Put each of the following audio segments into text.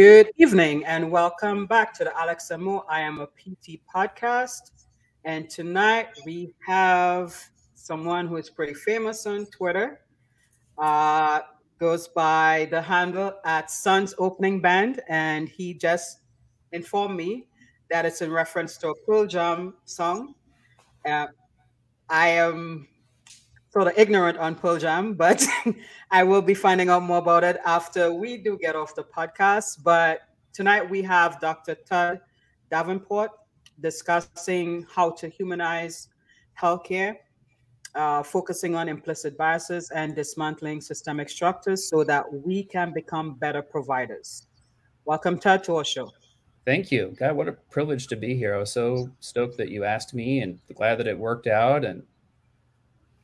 Good evening and welcome back to the Alex Mo I Am a PT podcast. And tonight we have someone who is pretty famous on Twitter. Uh, goes by the handle at Sun's Opening Band, and he just informed me that it's in reference to a Pearl Jam song. Uh, I am sort of ignorant on Pearl Jam, but I will be finding out more about it after we do get off the podcast. But tonight we have Dr. Todd Davenport discussing how to humanize healthcare, uh, focusing on implicit biases and dismantling systemic structures so that we can become better providers. Welcome, Todd, to our show. Thank you. God, what a privilege to be here. I was so stoked that you asked me and glad that it worked out. And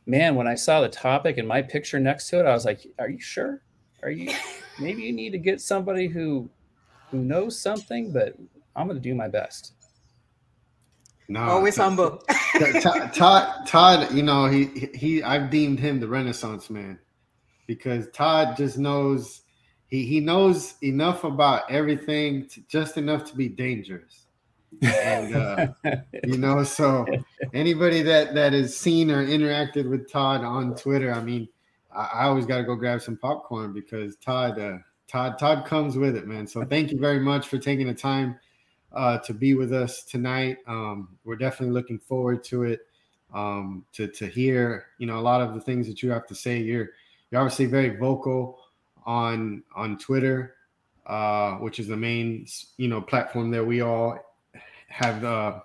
man, when I saw the topic and my picture next to it, I was like, are you sure? Are you maybe you need to get somebody who who knows something, but I'm gonna do my best. No, always humble. Todd, Todd, you know, he he I've deemed him the Renaissance man because Todd just knows he he knows enough about everything, to, just enough to be dangerous and uh, you know, so anybody that that has seen or interacted with Todd on Twitter, I mean, I, I always got to go grab some popcorn because Todd, uh, Todd, Todd comes with it, man. So thank you very much for taking the time uh, to be with us tonight. Um, we're definitely looking forward to it. Um, to to hear, you know, a lot of the things that you have to say. You're you're obviously very vocal on on Twitter, uh, which is the main you know platform that we all have uh,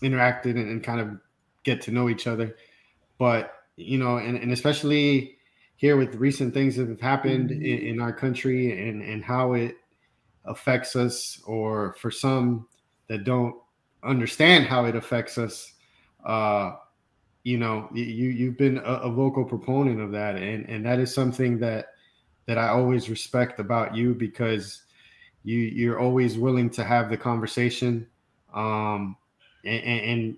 interacted and, and, kind of get to know each other. But you know, and, and especially here with recent things that have happened mm-hmm. in, in, our country and and how it affects us, or for some that don't understand how it affects us. Uh, you know, you you've been a, a vocal proponent of that, and and that is something that that I always respect about you because you you're always willing to have the conversation um, and, and,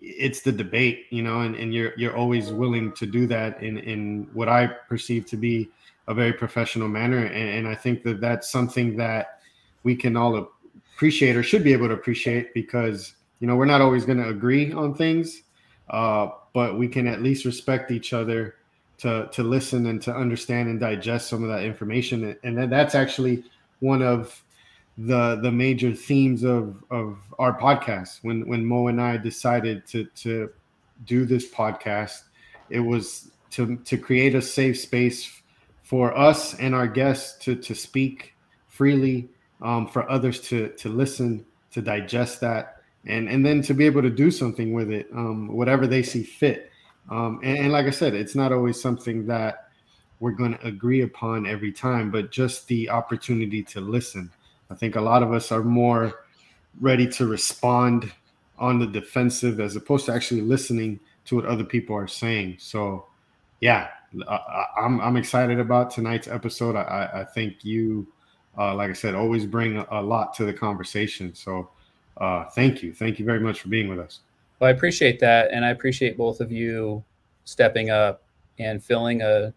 it's the debate, you know, and, and you're you're always willing to do that in in what I perceive to be a very professional manner, and, and I think that that's something that we can all appreciate or should be able to appreciate because you know we're not always going to agree on things, uh, but we can at least respect each other to to listen and to understand and digest some of that information, and that's actually one of the the major themes of of our podcast. When when Mo and I decided to to do this podcast, it was to to create a safe space for us and our guests to to speak freely, um, for others to to listen, to digest that, and and then to be able to do something with it, um, whatever they see fit. Um, and, and like I said, it's not always something that we're going to agree upon every time, but just the opportunity to listen I think a lot of us are more ready to respond on the defensive as opposed to actually listening to what other people are saying. So, yeah, I, am I'm, I'm excited about tonight's episode. I, I think you, uh, like I said, always bring a, lot to the conversation. So, uh, thank you, thank you very much for being with us. Well, I appreciate that, and I appreciate both of you stepping up and filling a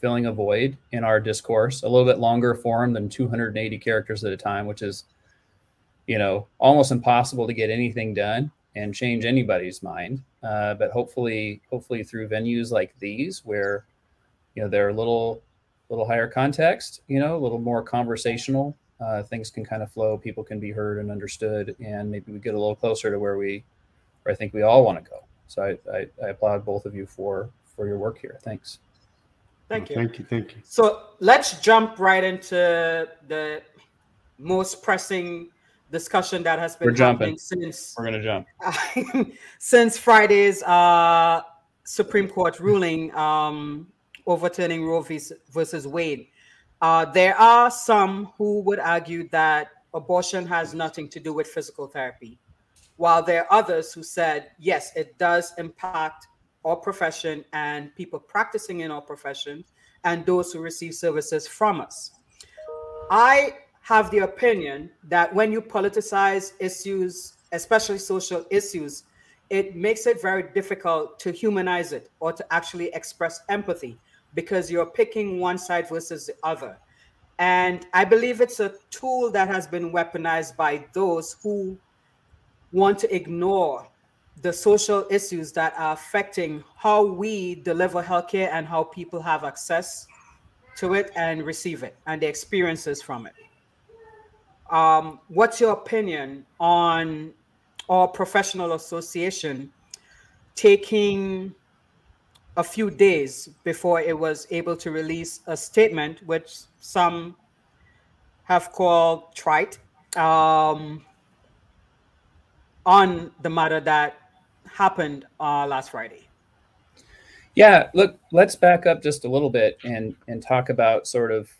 filling a void in our discourse, a little bit longer form than 280 characters at a time, which is, you know, almost impossible to get anything done and change anybody's mind. Uh, but hopefully, hopefully through venues like these, where you know they're a little, little higher context, you know, a little more conversational, uh, things can kind of flow. People can be heard and understood, and maybe we get a little closer to where we, where I think we all want to go. So I, I, I applaud both of you for for your work here. Thanks. Thank you. Thank you. Thank you. So let's jump right into the most pressing discussion that has been We're happening jumping. since we're gonna jump since Friday's uh, Supreme Court ruling um, overturning Roe v. versus Wade. Uh, there are some who would argue that abortion has nothing to do with physical therapy, while there are others who said yes, it does impact our profession and people practicing in our profession and those who receive services from us. I have the opinion that when you politicize issues, especially social issues, it makes it very difficult to humanize it or to actually express empathy because you're picking one side versus the other. And I believe it's a tool that has been weaponized by those who want to ignore the social issues that are affecting how we deliver healthcare and how people have access to it and receive it and the experiences from it. Um, what's your opinion on our professional association taking a few days before it was able to release a statement, which some have called trite, um, on the matter that happened uh, last Friday? Yeah, look, let's back up just a little bit and and talk about sort of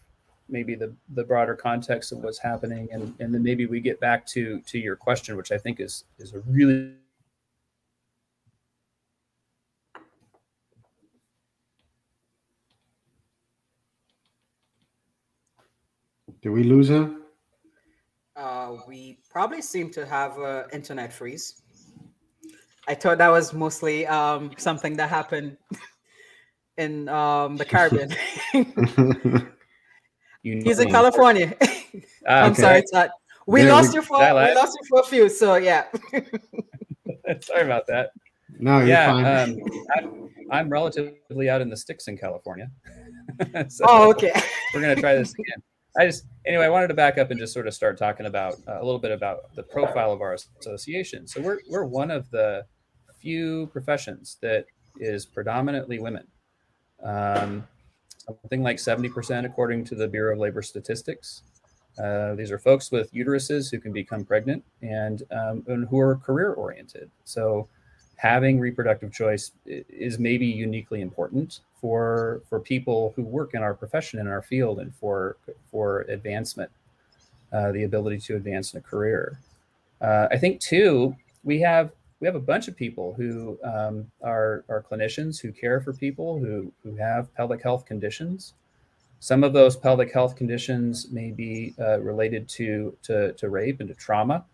maybe the the broader context of what's happening, and and then maybe we get back to to your question, which I think is is a really Did we lose him? Uh, we probably seem to have an internet freeze. I thought that was mostly um, something that happened in um, the Caribbean. He's in California. Ah, I'm sorry, Todd. We yeah, lost we, you for we lost you for a few, so yeah. sorry about that. No, yeah, um, I'm, I'm, relatively out in the sticks in California. so oh, okay. we're gonna try this again. I just anyway, I wanted to back up and just sort of start talking about uh, a little bit about the profile of our association. So we're we're one of the few professions that is predominantly women. Um, something like 70% according to the Bureau of Labor Statistics. Uh, these are folks with uteruses who can become pregnant and, um, and who are career oriented. So having reproductive choice is maybe uniquely important for for people who work in our profession in our field and for for advancement uh, the ability to advance in a career uh, i think too we have we have a bunch of people who um, are are clinicians who care for people who who have pelvic health conditions. Some of those pelvic health conditions may be uh, related to, to to rape and to trauma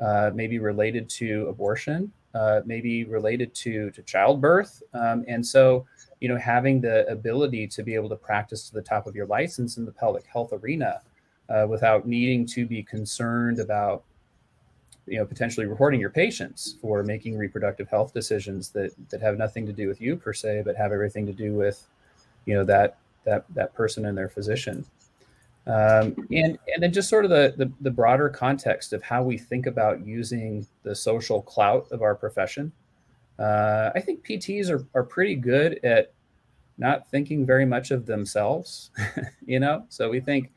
uh, may be related to abortion uh, maybe related to to childbirth, um, and so you know having the ability to be able to practice to the top of your license in the pelvic health arena uh, without needing to be concerned about you know potentially reporting your patients for making reproductive health decisions that that have nothing to do with you per se, but have everything to do with you know that that that person and their physician um, and and then just sort of the, the, the broader context of how we think about using the social clout of our profession. Uh, I think PTs are are pretty good at not thinking very much of themselves, you know. So we think,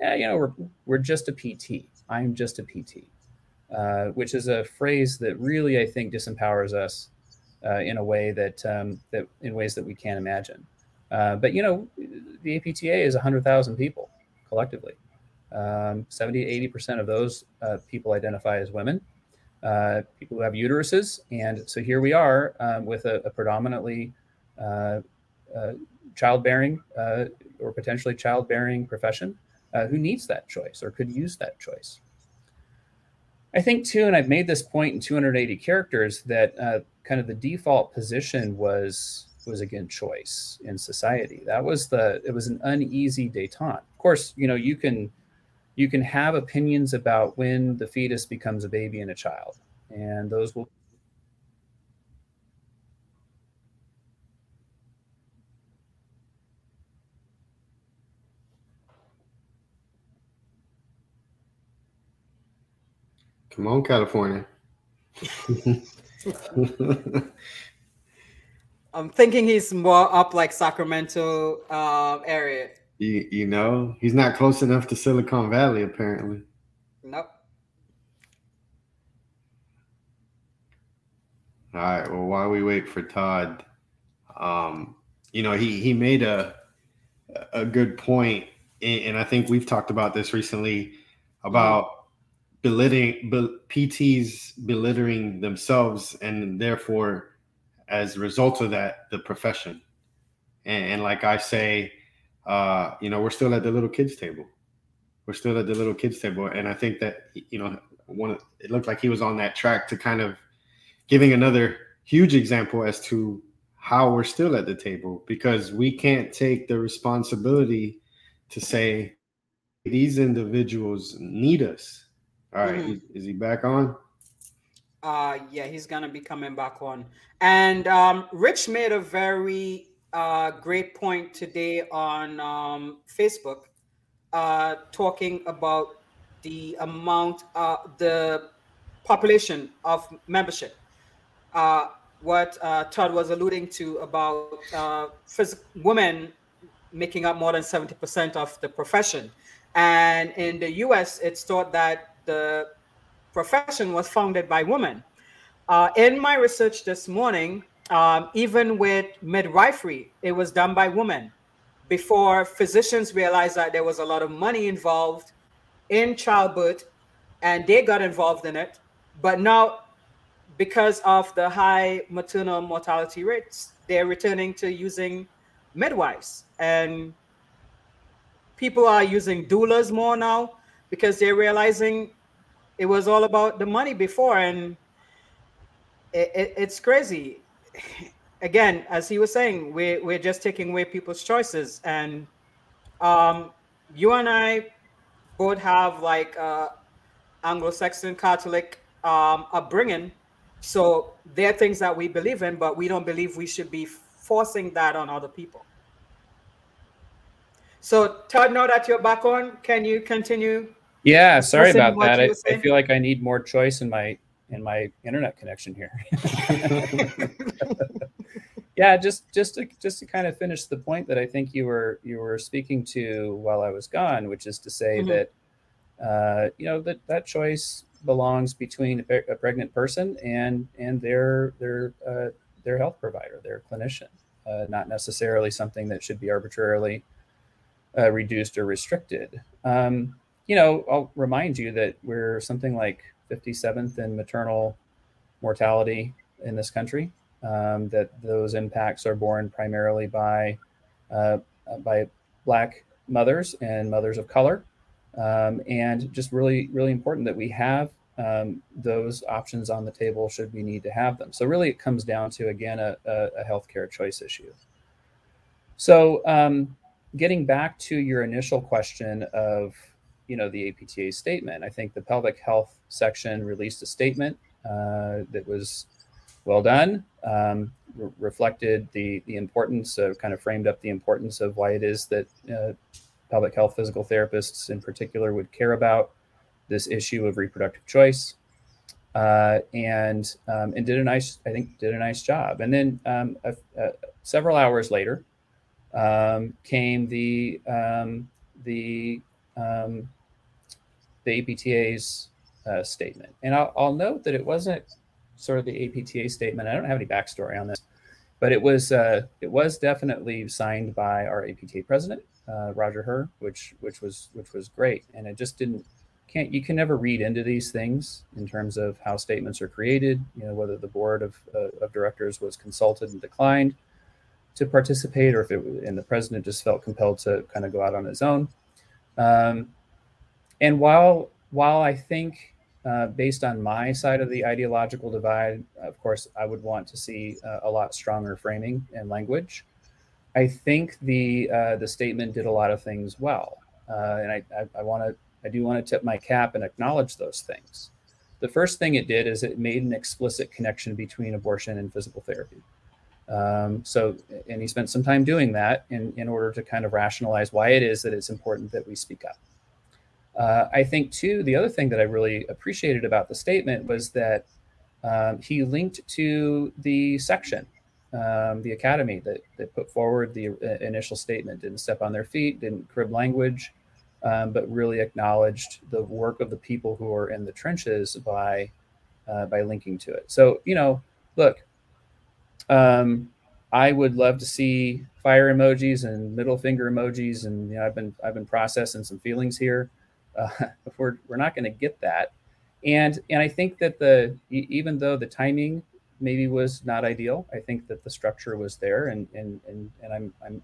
yeah, you know, we're we're just a PT. I'm just a PT, uh, which is a phrase that really I think disempowers us uh, in a way that um, that in ways that we can't imagine. Uh, but you know, the APTA is hundred thousand people collectively. Um, 70 to 80% of those uh, people identify as women, uh, people who have uteruses. And so here we are um, with a, a predominantly childbearing or potentially childbearing profession who needs that choice or could use that choice. I think, too, and I've made this point in 280 characters, that uh, kind of the default position was was again choice in society. That was the it was an uneasy detente. Of course, you know you can you can have opinions about when the fetus becomes a baby and a child, and those will Come on, California. I'm thinking he's more up like Sacramento uh, area. You, you know, he's not close enough to Silicon Valley, apparently. Nope. All right. Well, while we wait for Todd, um, you know, he he made a a good point, and I think we've talked about this recently about belittling PTs belittling themselves, and therefore as a result of that, the profession. And, and like I say, uh, you know, we're still at the little kids table. We're still at the little kids table, and I think that you know, one it looked like he was on that track to kind of giving another huge example as to how we're still at the table because we can't take the responsibility to say these individuals need us. All right, mm-hmm. is he back on? Uh, yeah, he's gonna be coming back on. And um, Rich made a very uh, great point today on um, Facebook, uh, talking about the amount, uh, the population of membership. Uh, what uh, Todd was alluding to about uh, phys- women making up more than 70% of the profession. And in the US, it's thought that the profession was founded by women. Uh, in my research this morning, um, even with midwifery, it was done by women before physicians realized that there was a lot of money involved in childbirth and they got involved in it. But now, because of the high maternal mortality rates, they're returning to using midwives. And people are using doulas more now because they're realizing it was all about the money before. And it, it, it's crazy. Again, as he was saying, we're, we're just taking away people's choices. And um, you and I both have like uh, Anglo-Saxon Catholic um, upbringing, so there are things that we believe in, but we don't believe we should be forcing that on other people. So Todd, now that you're back on, can you continue? Yeah, sorry about that. I, I, feel like I need more choice in my in my internet connection here. yeah, just just to just to kind of finish the point that I think you were you were speaking to while I was gone, which is to say mm-hmm. that uh, you know that that choice belongs between a, a pregnant person and and their their uh, their health provider, their clinician, uh, not necessarily something that should be arbitrarily uh, reduced or restricted. Um, you know, I'll remind you that we're something like 57th in maternal mortality in this country um, that those impacts are borne primarily by uh, by black mothers and mothers of color. Um, and just really really important that we have um, those options on the table should we need to have them. So really it comes down to again a, a, a healthcare choice issue. So um, getting back to your initial question of you know the apta statement i think the pelvic health section released a statement uh, that was well done. Um, re- reflected the the importance of kind of framed up the importance of why it is that uh, pelvic health physical therapists in particular would care about this issue of reproductive choice. Uh, and um, and did a nice, I think, did a nice job. And then um, a, a, several hours later um, came the um, the um, the APTA's uh, statement. And I'll, I'll note that it wasn't sort of the APTA statement. I don't have any backstory on this, but it was uh, it was definitely signed by our APTA president, uh, Roger Herr, which which was which was great. And it just didn't can't you can never read into these things in terms of how statements are created. You know whether the board of of directors was consulted and declined to participate, or if it and the president just felt compelled to kind of go out on his own. Um, and while while I think uh, based on my side of the ideological divide, of course, I would want to see uh, a lot stronger framing and language. I think the uh, the statement did a lot of things well, uh, and I, I, I want to I do want to tip my cap and acknowledge those things. The first thing it did is it made an explicit connection between abortion and physical therapy. Um, so, and he spent some time doing that in, in order to kind of rationalize why it is that it's important that we speak up. Uh, I think, too, the other thing that I really appreciated about the statement was that um, he linked to the section, um, the academy that, that put forward the uh, initial statement, didn't step on their feet, didn't crib language, um, but really acknowledged the work of the people who are in the trenches by uh, by linking to it. So, you know, look, um, I would love to see fire emojis and middle finger emojis, and you know, I've been I've been processing some feelings here uh, we're we're not going to get that. And and I think that the even though the timing maybe was not ideal, I think that the structure was there, and and and, and I'm I'm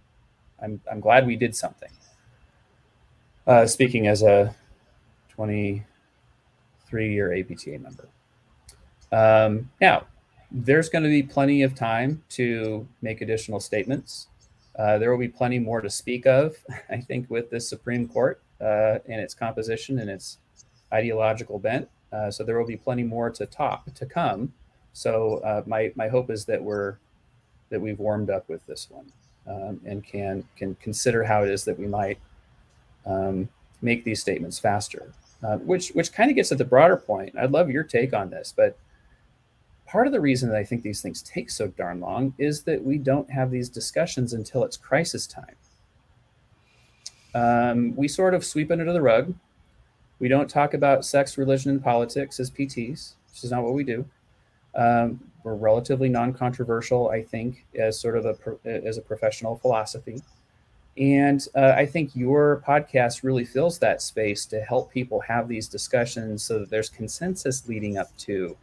I'm I'm glad we did something. Uh, speaking as a 23 year APTA member. Um, now, there's going to be plenty of time to make additional statements. Uh, there will be plenty more to speak of, I think, with this Supreme Court uh, in its composition and its ideological bent. Uh, so there will be plenty more to talk to come. So uh, my my hope is that we're that we've warmed up with this one um, and can can consider how it is that we might um, make these statements faster. Uh, which which kind of gets at the broader point. I'd love your take on this, but part of the reason that I think these things take so darn long is that we don't have these discussions until it's crisis time. Um, we sort of sweep under the rug. We don't talk about sex, religion, and politics as PTs. This is not what we do. Um, we're relatively non-controversial, I think, as sort of a as a professional philosophy. And uh, I think your podcast really fills that space to help people have these discussions so that there's consensus leading up to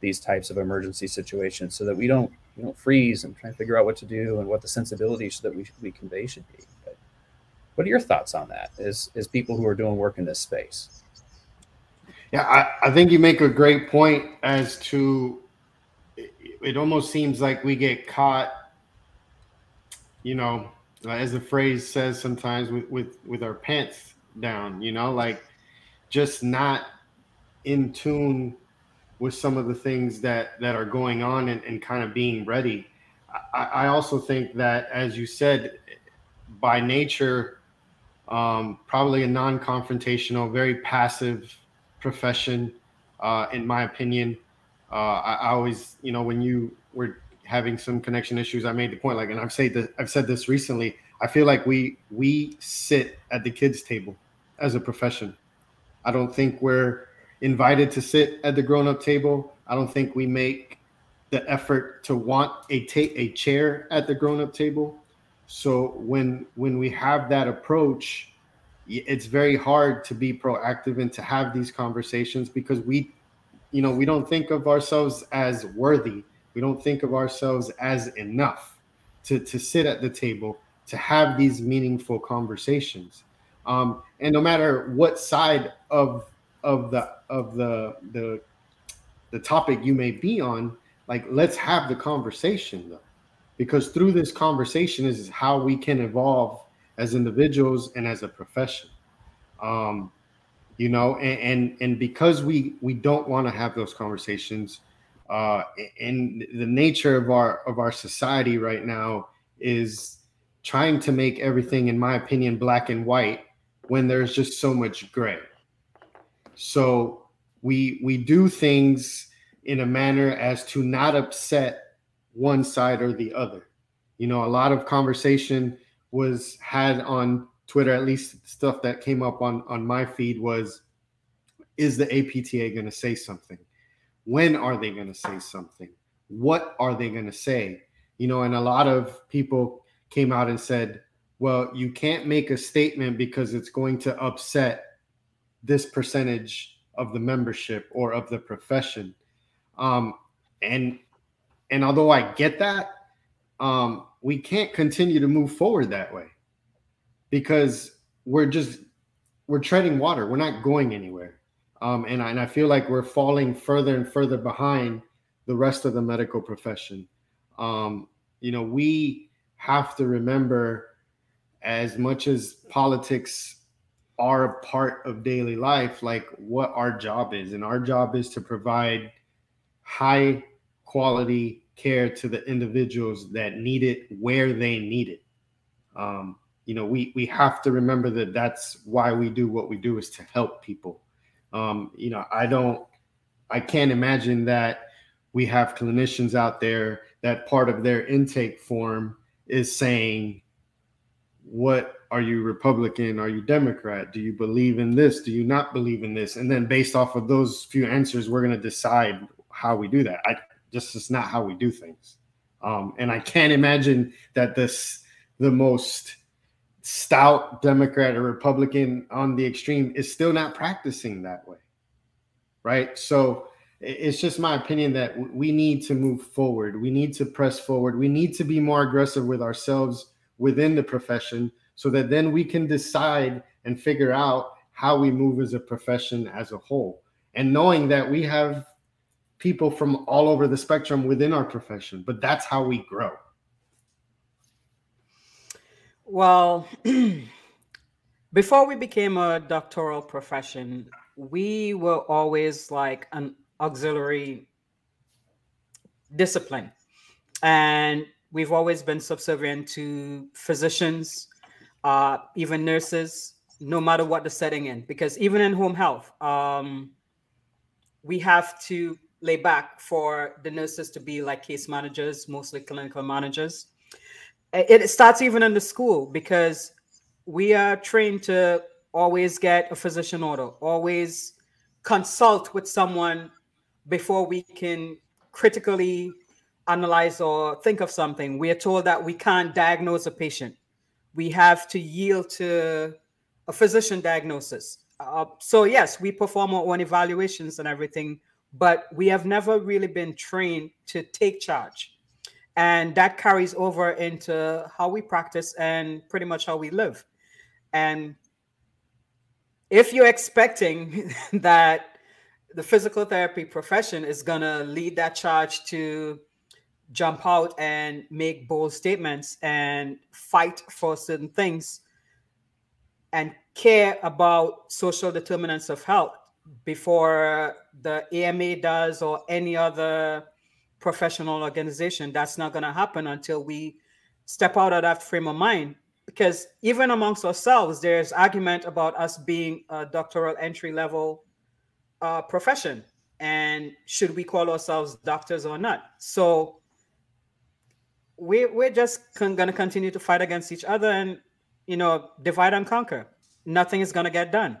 these types of emergency situations so that we don't we don't freeze and try and figure out what to do and what the sensibilities that we, we convey should be. What are your thoughts on that as, as people who are doing work in this space? Yeah, I, I think you make a great point as to it, it almost seems like we get caught, you know, as the phrase says sometimes with, with, with our pants down, you know, like just not in tune with some of the things that that are going on and, and kind of being ready. I, I, also think that, as you said, by nature, um, probably a non-confrontational, very passive profession, uh, in my opinion. Uh, I, I, always, you know, when you were having some connection issues, I made the point, like, and I've said that I've said this recently. I feel like we we sit at the kids' table as a profession. I don't think we're invited to sit at the grown-up table. I don't think we make the effort to want a ta- a chair at the grown-up table. So when when we have that approach, it's very hard to be proactive and to have these conversations because we you know we don't think of ourselves as worthy. We don't think of ourselves as enough to to sit at the table to have these meaningful conversations. Um, and no matter what side of of the of the the the topic you may be on like let's have the conversation though because through this conversation is how we can evolve as individuals and as a profession. Um you know and and, and because we we don't want to have those conversations uh and the nature of our of our society right now is trying to make everything in my opinion black and white when there's just so much gray. So we we do things in a manner as to not upset one side or the other. You know, a lot of conversation was had on Twitter, at least stuff that came up on on my feed was is the APTA going to say something? When are they going to say something? What are they going to say? You know, and a lot of people came out and said, well, you can't make a statement because it's going to upset this percentage of the membership or of the profession. Um, and and although I get that, um, we can't continue to move forward that way because we're just we're treading water. We're not going anywhere. Um, and, I, and I feel like we're falling further and further behind the rest of the medical profession. Um, you know, we have to remember as much as politics are a part of daily life, like what our job is. And our job is to provide high quality care to the individuals that need it where they need it. Um, you know, we we have to remember that that's why we do what we do is to help people. Um, you know, I don't, I can't imagine that we have clinicians out there that part of their intake form is saying what are you Republican? Are you Democrat? Do you believe in this? Do you not believe in this? And then based off of those few answers, we're going to decide how we do that. I just is not how we do things. Um, and I can't imagine that this the most stout Democrat or Republican on the extreme is still not practicing that way. Right. So it's just my opinion that we need to move forward. We need to press forward. We need to be more aggressive with ourselves within the profession so that then we can decide and figure out how we move as a profession as a whole. And knowing that we have people from all over the spectrum within our profession, but that's how we grow. Well, before we became a doctoral profession, we were always like an auxiliary discipline. And we've always been subservient to physicians, uh, even nurses, no matter what the setting in. Because even in home health, um, we have to lay back for the nurses to be like case managers, mostly clinical managers. It starts even in the school because we are trained to always get a physician order, always consult with someone before we can critically analyze or think of something. We are told that we can't diagnose a patient. We have to yield to a physician diagnosis. Uh, so, yes, we perform our own evaluations and everything, but we have never really been trained to take charge. And that carries over into how we practice and pretty much how we live. And if you're expecting that the physical therapy profession is going to lead that charge to jump out and make bold statements and fight for certain things and care about social determinants of health before the AMA does or any other professional organization. That's not going to happen until we step out of that frame of mind. Because even amongst ourselves, there's argument about us being a doctoral entry level uh, profession and should we call ourselves doctors or not. So we we're just con- going to continue to fight against each other and you know divide and conquer. Nothing is going to get done.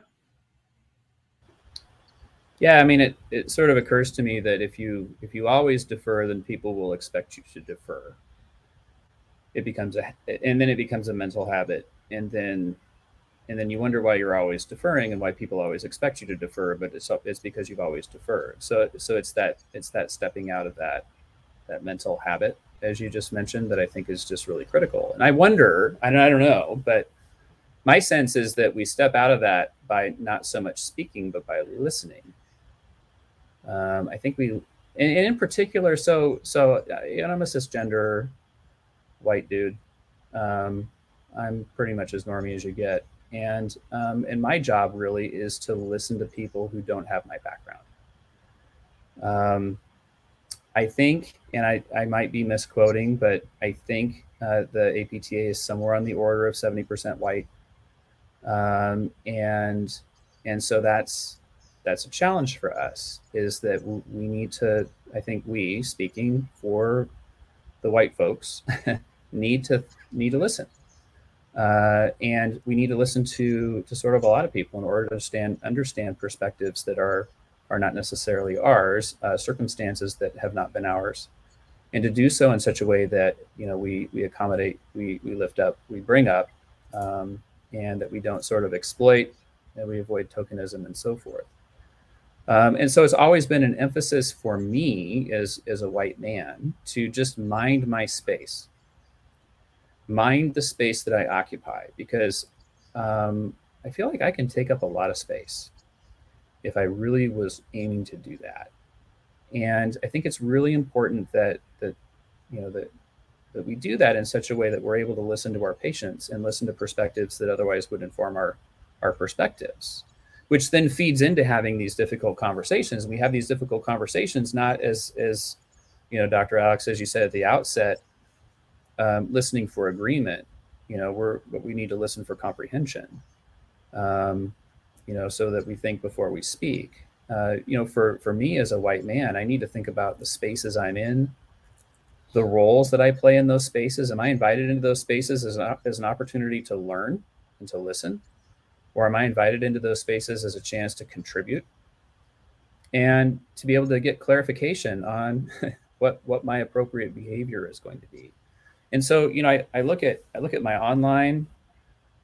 Yeah, I mean, it, it sort of occurs to me that if you if you always defer, then people will expect you to defer. It becomes a and then it becomes a mental habit, and then and then you wonder why you're always deferring and why people always expect you to defer, but it's it's because you've always deferred. So so it's that it's that stepping out of that that mental habit, as you just mentioned, that I think is just really critical. And I wonder, I I don't know, but my sense is that we step out of that by not so much speaking, but by listening um, I think we, and, and, in particular, so so you know, I'm a cisgender white dude. Um, I'm pretty much as normie as you get, and um, and my job really is to listen to people who don't have my background. Um, I think, and I, I might be misquoting, but I think uh, the APTA is somewhere on the order of 70% white. Um, and and so that's that's a challenge for us is that we need to i think we speaking for the white folks need to need to listen. Uh, and we need to listen to to sort of a lot of people in order to understand understand perspectives that are are not necessarily ours uh, circumstances that have not been ours. And to do so in such a way that you know we we accommodate we we lift up we bring up um, and that we don't sort of exploit and we avoid tokenism and so forth um, and so it's always been an emphasis for me as, as a white man to just mind my space, mind the space that I occupy, because um, I feel like I can take up a lot of space if I really was aiming to do that. And I think it's really important that that you know that that we do that in such a way that we're able to listen to our patients and listen to perspectives that otherwise would inform our our perspectives which then feeds into having these difficult conversations. We have these difficult conversations not as as you know, Dr. Alex, as you said at the outset, um, listening for agreement. You know, we're but we need to listen for comprehension. Um, you know, so that we think before we speak. Uh, you know, for for me as a white man, I need to think about the spaces I'm in, the roles that I play in those spaces. Am I invited into those spaces as an, as an opportunity to learn and to listen? Or am I invited into those spaces as a chance to contribute and to be able to get clarification on what what my appropriate behavior is going to be. And so, you know, I, I look at I look at my online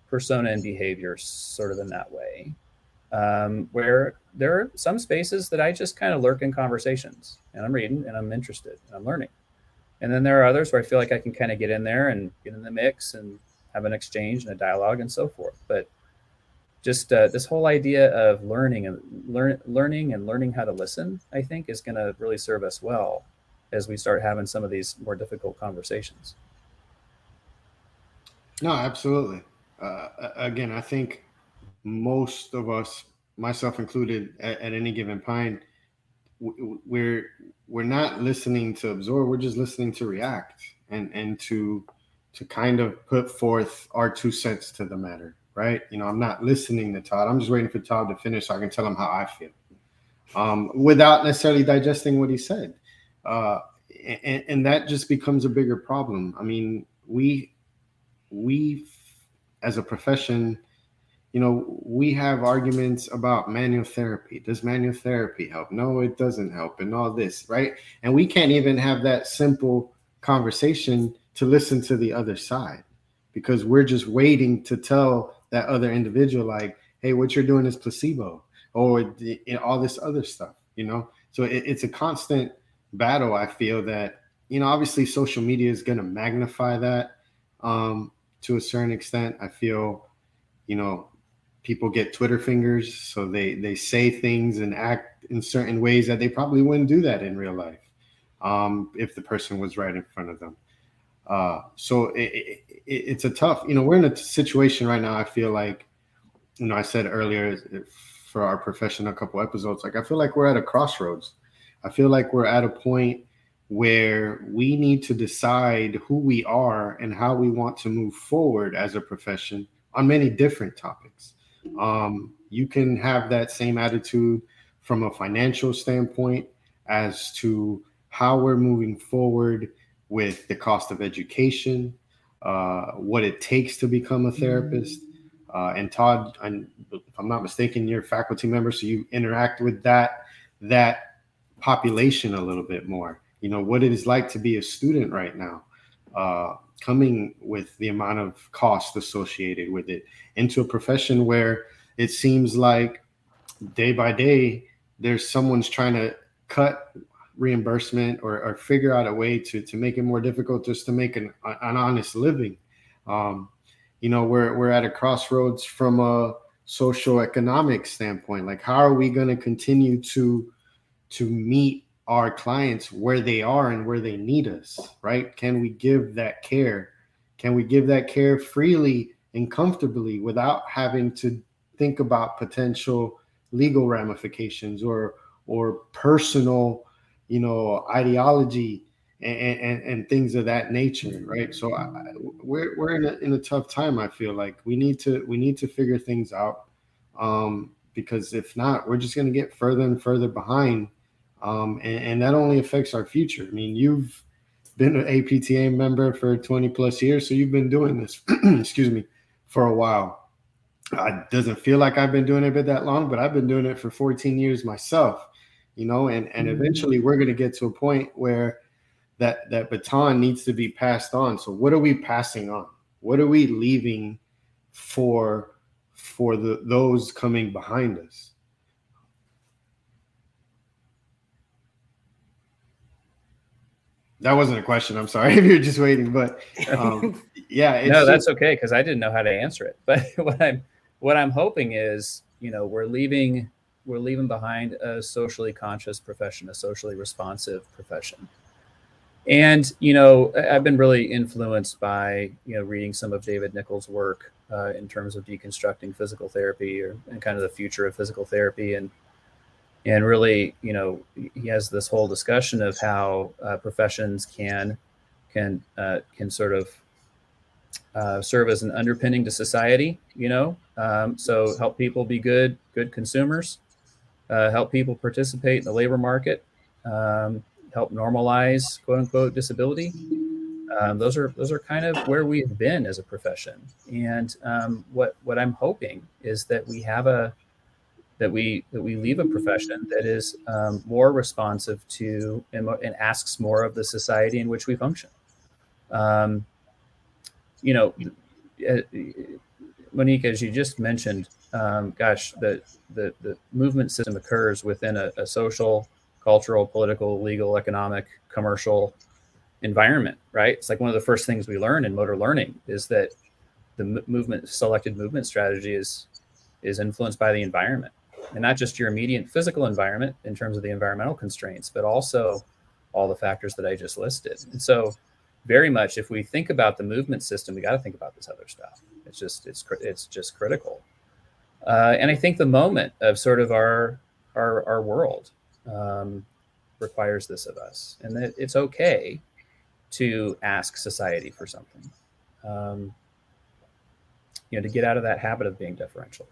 persona and behavior sort of in that way, um, where there are some spaces that I just kind of lurk in conversations and I'm reading and I'm interested and I'm learning. And then there are others where I feel like I can kind of get in there and get in the mix and have an exchange and a dialogue and so forth. But just uh, this whole idea of learning and learn, learning and learning how to listen, I think, is going to really serve us well as we start having some of these more difficult conversations. No, absolutely. Uh, again, I think most of us, myself included, at, at any given point, we're we're not listening to absorb. We're just listening to react and and to to kind of put forth our two cents to the matter, right? You know, I'm not listening to Todd. I'm just waiting for Todd to finish so I can tell him how I feel, um, without necessarily digesting what he said. Uh, and, and that just becomes a bigger problem. I mean, we we as a profession, you know, we have arguments about manual therapy. Does manual therapy help? No, it doesn't help, and all this, right? And we can't even have that simple conversation to listen to the other side because we're just waiting to tell that other individual, like, hey, what you're doing is placebo or all this other stuff, you know? So it, it's a constant battle. I feel that, you know, obviously social media is going to magnify that. Um, to a certain extent. I feel, you know, people get Twitter fingers, so they they say things and act in certain ways that they probably wouldn't do that in real life um, if the person was right in front of them. Uh, so it, it, it's a tough, you know, we're in a situation right now. I feel like, you know, I said earlier for our profession a couple episodes, like I feel like we're at a crossroads. I feel like we're at a point where we need to decide who we are and how we want to move forward as a profession on many different topics. Um, you can have that same attitude from a financial standpoint as to how we're moving forward with the cost of education, uh, what it takes to become a therapist. Uh, and Todd, I'm, if I'm not mistaken, you're a faculty member, so you interact with that that population a little bit more you know what it is like to be a student right now uh, coming with the amount of cost associated with it into a profession where it seems like day by day there's someone's trying to cut reimbursement or, or figure out a way to to make it more difficult just to make an, an honest living um, you know we're, we're at a crossroads from a social economic standpoint like how are we going to continue to to meet our clients where they are and where they need us, right? Can we give that care? Can we give that care freely and comfortably without having to think about potential legal ramifications or or personal, you know, ideology and, and, and things of that nature, right? So I, we're we're in a, in a tough time. I feel like we need to we need to figure things out um, because if not, we're just going to get further and further behind um, and, and, that only affects our future. I mean, you've been an APTA member for 20 plus years, so you've been doing this, excuse me, for a while. It doesn't feel like I've been doing it bit that long, but I've been doing it for 14 years myself, you know, and, and mm-hmm. eventually we're going to get to a point where that, that baton needs to be passed on. So what are we passing on? What are we leaving for, for the, those coming behind us? That wasn't a question. I'm sorry if you're just waiting, but um, yeah. no, that's just, okay because I didn't know how to answer it. But what I'm what I'm hoping is, you know, we're leaving we're leaving behind a socially conscious profession, a socially responsive profession. And you know, I've been really influenced by you know reading some of David Nicholls' work uh, in terms of deconstructing physical therapy or and kind of the future of physical therapy and and really, you know, he has this whole discussion of how uh, professions can can uh, can sort of uh, serve as an underpinning to society. You know, um, so help people be good good consumers, uh, help people participate in the labor market, um, help normalize quote unquote disability. Um, those are those are kind of where we've been as a profession, and um, what what I'm hoping is that we have a that we that we leave a profession that is um, more responsive to and, and, asks more of the society in which we function. Um, you know, uh, Monique, as you just mentioned, um, gosh, the, the the movement system occurs within a, a, social, cultural, political, legal, economic, commercial environment, right? It's like one of the first things we learn in motor learning is that the movement selected movement strategy is is influenced by the environment and not just your immediate physical environment in terms of the environmental constraints, but also all the factors that I just listed. And so, very much, if we think about the movement system, we got to think about this other stuff. It's just it's it's just critical. Uh, and I think the moment of sort of our our, our world um, requires this of us, and that it's okay to ask society for something. Um, you know, to get out of that habit of being deferential.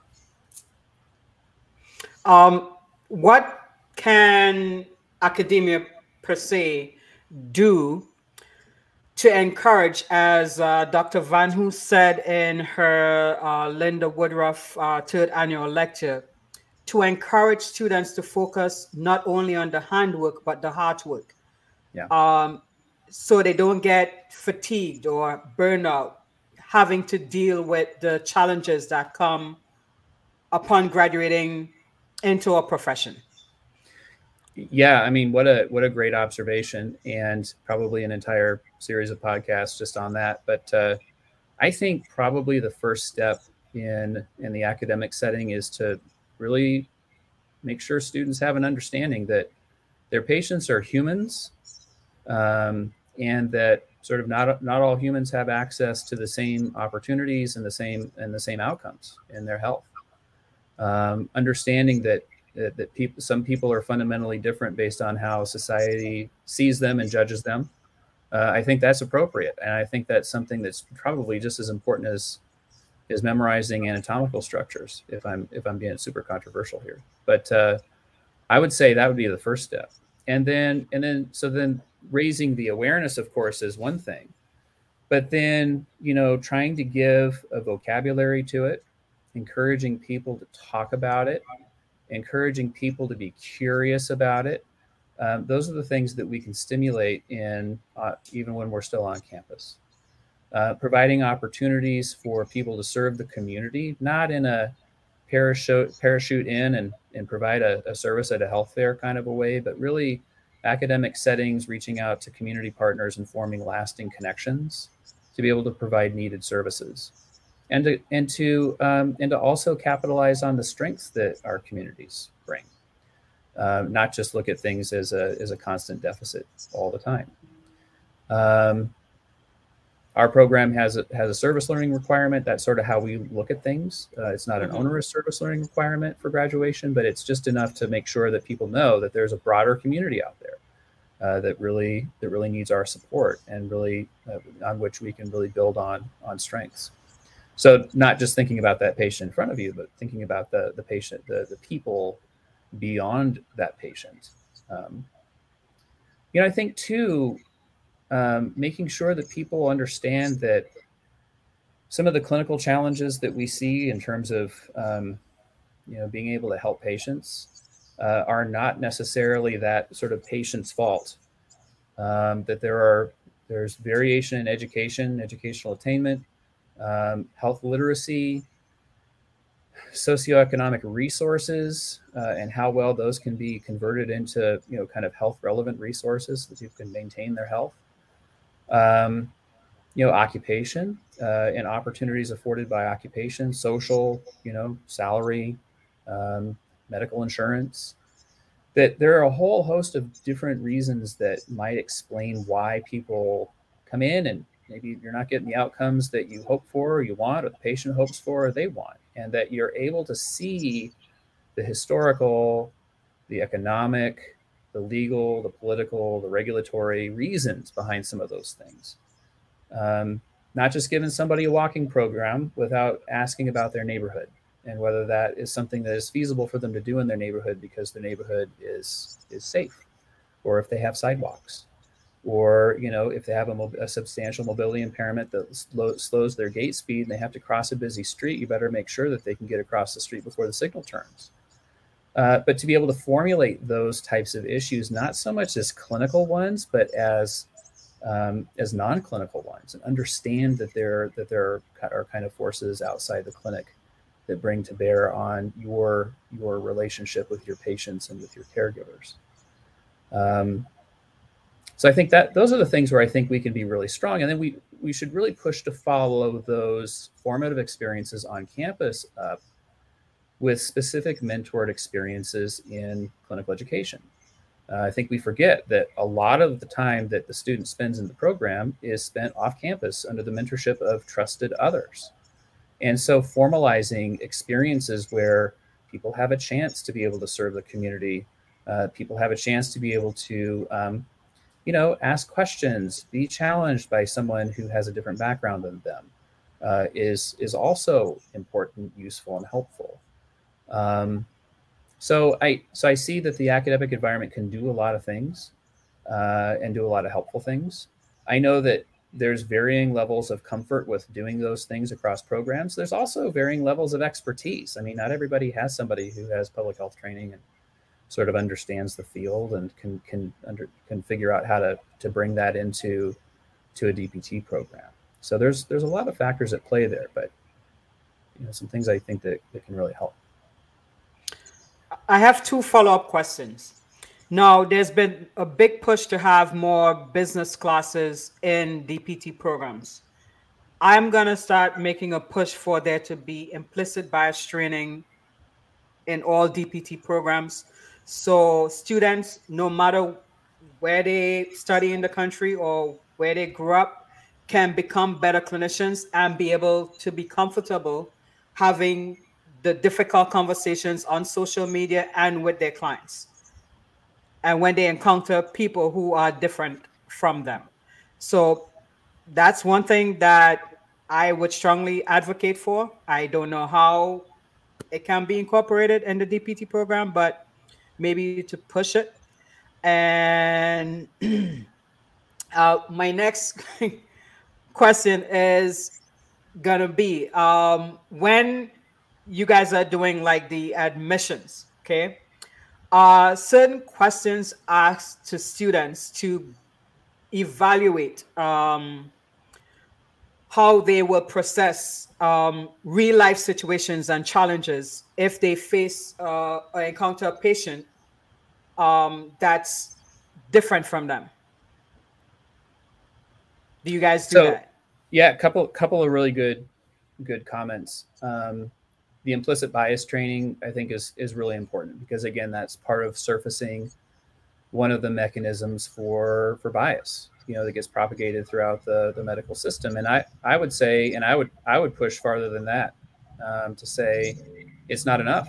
Um, what can academia per se do to encourage, as uh, Dr. Van said in her uh, Linda Woodruff uh, third annual lecture, to encourage students to focus not only on the handwork but the hard work. Yeah. Um, so they don't get fatigued or burnout having to deal with the challenges that come upon graduating into a profession yeah i mean what a what a great observation and probably an entire series of podcasts just on that. But uh, i think probably the first step in in the academic setting is to really make sure students have an understanding that their patients are humans um, and that sort of not not all humans have access to the same opportunities and the same and the same outcomes in their health. Um, understanding that that, that people some people are fundamentally different based on how society sees them and judges them uh, i think that's appropriate. And i think that's something that's probably just as important as is memorizing anatomical structures if i'm if i'm being super controversial here. But uh, i would say that would be the first step. And then and then so then raising the awareness of course is one thing. But then you know trying to give a vocabulary to it encouraging people to talk about it encouraging people to be curious about it. Um, those are the things that we can stimulate in uh, even when we're still on campus. Uh, providing opportunities for people to serve the community, not in a parachute parachute in and, and provide a, a service at a health fair kind of a way, but really academic settings, reaching out to community partners and forming lasting connections to be able to provide needed services and to and to um, and to also capitalize on the strengths that our communities Uh, not just look at things as a as a constant deficit all the time. Um, our program has a, has a service learning requirement. That's sort of how we look at things. Uh, it's not an mm-hmm. onerous service learning requirement for graduation, but it's just enough to make sure that people know that there's a broader community out there uh, that really that really needs our support and really uh, on which we can really build on on strengths. So not just thinking about that patient in front of you, but thinking about the the patient, the the people beyond that patient. Um, you know, I think too, um, making sure that people understand that some of the clinical challenges that we see in terms of um, you know being able to help patients uh, are not necessarily that sort of patient's fault. Um, that there are there's variation in education, educational attainment um, health literacy, socioeconomic resources, uh, and how well those can be converted into you know kind of health relevant resources that people can maintain their health. Um, you know, occupation uh, and opportunities afforded by occupation, social, you know, salary, um, medical insurance. That there are a whole host of different reasons that might explain why people come in and maybe you're not getting the outcomes that you hope for or you want or the patient hopes for or they want and that you're able to see the historical the economic the legal the political the regulatory reasons behind some of those things. Um, not just giving somebody a walking program without asking about their neighborhood and whether that is something that is feasible for them to do in their neighborhood because their neighborhood is is safe or if they have sidewalks or you know if they have a, a substantial mobility impairment that slow, slows their gait speed and they have to cross a busy street you better make sure that they can get across the street before the signal turns. Uh, but to be able to formulate those types of issues not so much as clinical ones but as um, as non-clinical ones and understand that there that there are kind of forces outside the clinic that bring to bear on your your relationship with your patients and with your caregivers. Um, so I think that those are the things where I think we can be really strong, and then we we should really push to follow those formative experiences on campus up with specific mentored experiences in clinical education. Uh, I think we forget that a lot of the time that the student spends in the program is spent off campus under the mentorship of trusted others. And so formalizing experiences where people have a chance to be able to serve the community, uh, people have a chance to be able to, um, you know, ask questions, be challenged by someone who has a different background than them, uh, is is also important, useful, and helpful. Um, so I so I see that the academic environment can do a lot of things uh, and do a lot of helpful things. I know that there's varying levels of comfort with doing those things across programs. There's also varying levels of expertise. I mean, not everybody has somebody who has public health training and sort of understands the field and can can under can figure out how to to bring that into to a DPT program. So there's there's a lot of factors at play there, but you know some things I think that, that can really help. I have two follow-up questions. Now, there's been a big push to have more business classes in DPT programs. I'm going to start making a push for there to be implicit bias training in all DPT programs. So, students, no matter where they study in the country or where they grew up, can become better clinicians and be able to be comfortable having the difficult conversations on social media and with their clients and when they encounter people who are different from them. So that's one thing that I would strongly advocate for. I don't know how it can be incorporated in the DPT program, but maybe to push it. And uh, my next question is gonna be um, when you guys are doing like the admissions, okay? uh, certain questions asked to students to evaluate um, how they will process um, real life situations and challenges if they face uh, or encounter a patient um, that's different from them. Do you guys do so, that? Yeah, a couple couple of really good good comments. Um, the implicit bias training i think is is really important because again that's part of surfacing one of the mechanisms for for bias you know that gets propagated throughout the the medical system and i i would say and i would i would push farther than that um, to say it's not enough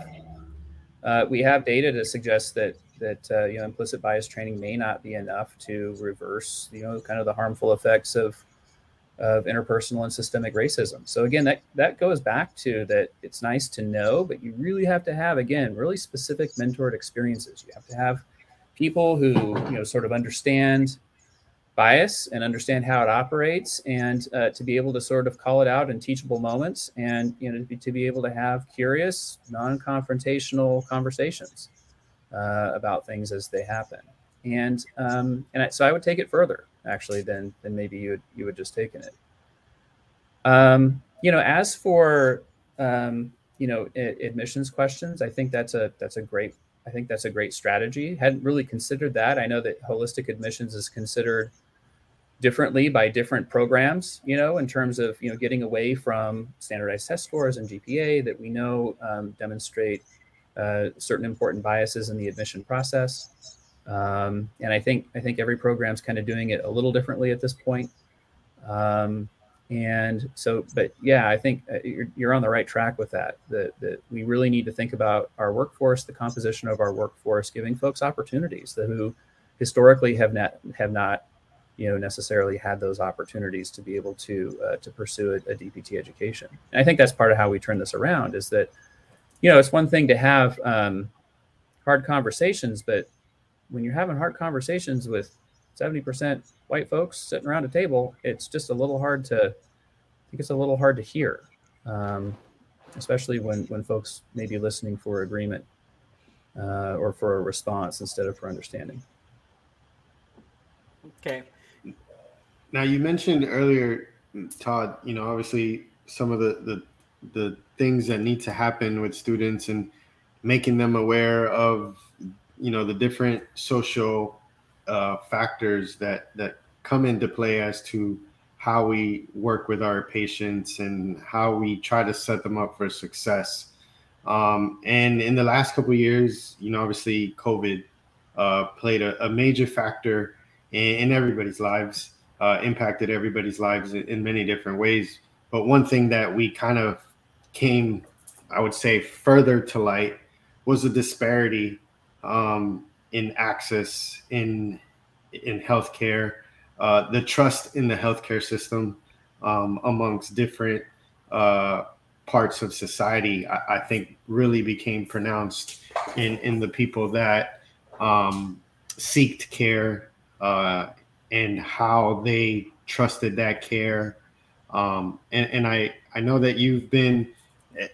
uh, we have data to suggest that that uh, you know implicit bias training may not be enough to reverse you know kind of the harmful effects of of interpersonal and systemic racism. So again, that that goes back to that it's nice to know, but you really have to have again really specific mentored experiences. You have to have people who you know sort of understand bias and understand how it operates, and uh, to be able to sort of call it out in teachable moments, and you know to be, to be able to have curious, non-confrontational conversations uh, about things as they happen. And um, and I, so I would take it further actually than than maybe you would you would just taken it. Um, you know, as for um, you know admissions questions, I think that's a that's a great I think that's a great strategy. Hadn't really considered that. I know that holistic admissions is considered differently by different programs. You know, in terms of you know getting away from standardized test scores and GPA that we know um, demonstrate uh, certain important biases in the admission process. Um, and I think I think every program's kind of doing it a little differently at this point. Um, and so, but yeah, I think uh, you're, you're on the right track with that. That that we really need to think about our workforce, the composition of our workforce, giving folks opportunities that who historically have not have not you know necessarily had those opportunities to be able to uh, to pursue a, a, DPT education. And I think that's part of how we turn this around is that you know it's one thing to have um, hard conversations, but when you're having hard conversations with 70% white folks sitting around a table, it's just a little hard to, I think it's a little hard to hear, um, especially when, when folks may be listening for agreement uh, or for a response instead of for understanding. Okay. Now you mentioned earlier, Todd, you know, obviously some of the, the, the things that need to happen with students and making them aware of you know the different social uh, factors that that come into play as to how we work with our patients and how we try to set them up for success. Um, and in the last couple years, you know, obviously COVID uh, played a, a, major factor in, in everybody's lives, uh, impacted everybody's lives in, in, many different ways. But one thing that we kind of came, I would say, further to light was the disparity um, in access in in healthcare, uh, the trust in the healthcare system um, amongst different uh, parts of society. I, I, think really became pronounced in in the people that um, seeked care uh, and how they trusted that care. Um, and, and I I know that you've been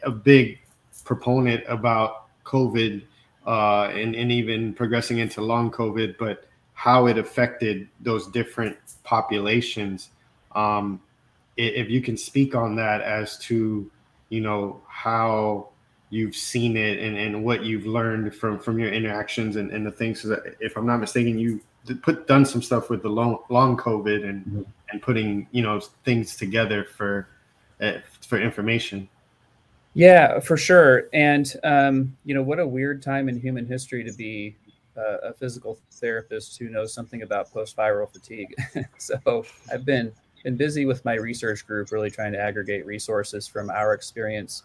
a big proponent about COVID uh, and, and even progressing into long COVID, but how it affected those different populations. Um, if you can speak on that as to, you know, how you've seen it and, and what you've learned from, from your interactions and, and the things that, if I'm not mistaken, you put done some stuff with the long, long COVID and, mm-hmm. and putting, you know, things together for, uh, for information. Yeah, for sure. And, um, you know, what a weird time in human history to be uh, a physical therapist who knows something about post viral fatigue. so I've been, been busy with my research group, really trying to aggregate resources from our experience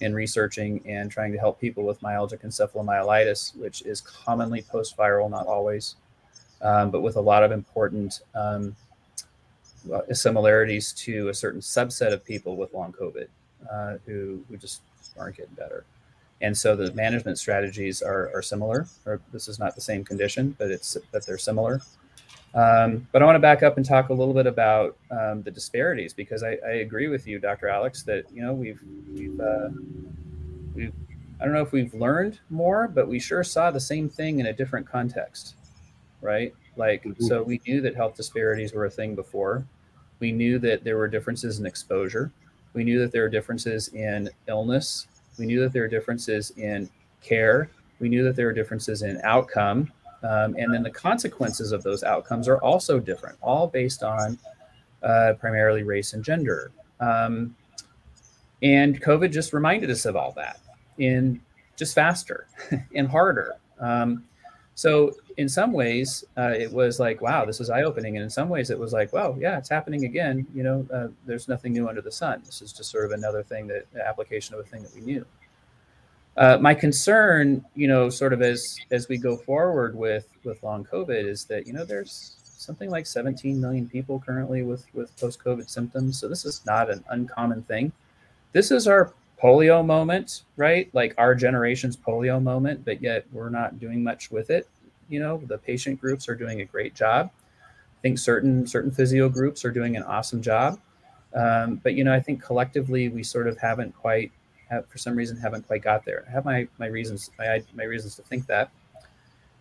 in researching and trying to help people with myalgic encephalomyelitis, which is commonly post viral, not always, um, but with a lot of important um, similarities to a certain subset of people with long COVID uh, who who just aren't getting better. And so the management strategies are, are similar. Or this is not the same condition, but it's but they're similar. Um, but I want to back up and talk a little bit about um, the disparities because I, I, agree with you, Dr. Alex, that you know we've we've uh, we've I don't know if we've learned more, but we sure saw the same thing in a different context, right? Like mm-hmm. so, we knew that health disparities were a thing before. We knew that there were differences in exposure. We knew that there are differences in illness. We knew that there are differences in care. We knew that there are differences in outcome. Um, and then the consequences of those outcomes are also different, all based on uh, primarily race and gender. Um, and COVID just reminded us of all that in just faster and harder. Um, so in some ways, uh, it was like, wow, this is eye opening. And in some ways, it was like, well, yeah, it's happening again. You know, uh, there's nothing new under the sun. This is just sort of another thing that application of a thing that we knew. Uh, my concern, you know, sort of as as we go forward with with long COVID, is that you know there's something like 17 million people currently with with post COVID symptoms. So this is not an uncommon thing. This is our polio moment, right? Like our generation's polio moment, but yet we're not doing much with it. You know, the patient groups are doing a great job. I think certain certain physio groups are doing an awesome job. Um, but you know, I think collectively we sort of haven't quite, have, for some reason, haven't quite got there. I have my my reasons my my reasons to think that.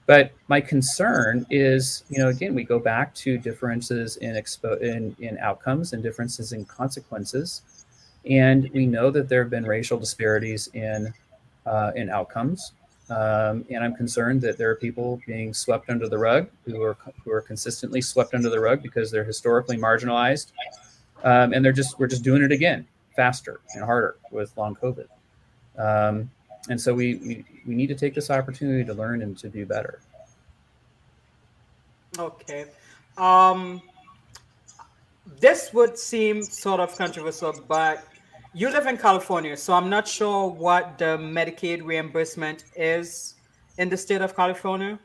But my concern is, you know, again, we go back to differences in expo in in outcomes and differences in consequences and we know that there have been racial disparities in uh, in outcomes. Um, and I'm concerned that there are people being swept under the rug who are who are consistently swept under the rug because they're historically marginalized, um, and they're just we're just doing it again faster and harder with long COVID. Um, and so we, we we need to take this opportunity to learn and to do better. Okay. Um, this would seem sort of controversial, but you live in California, so I'm not sure what the Medicaid reimbursement is in the state of California,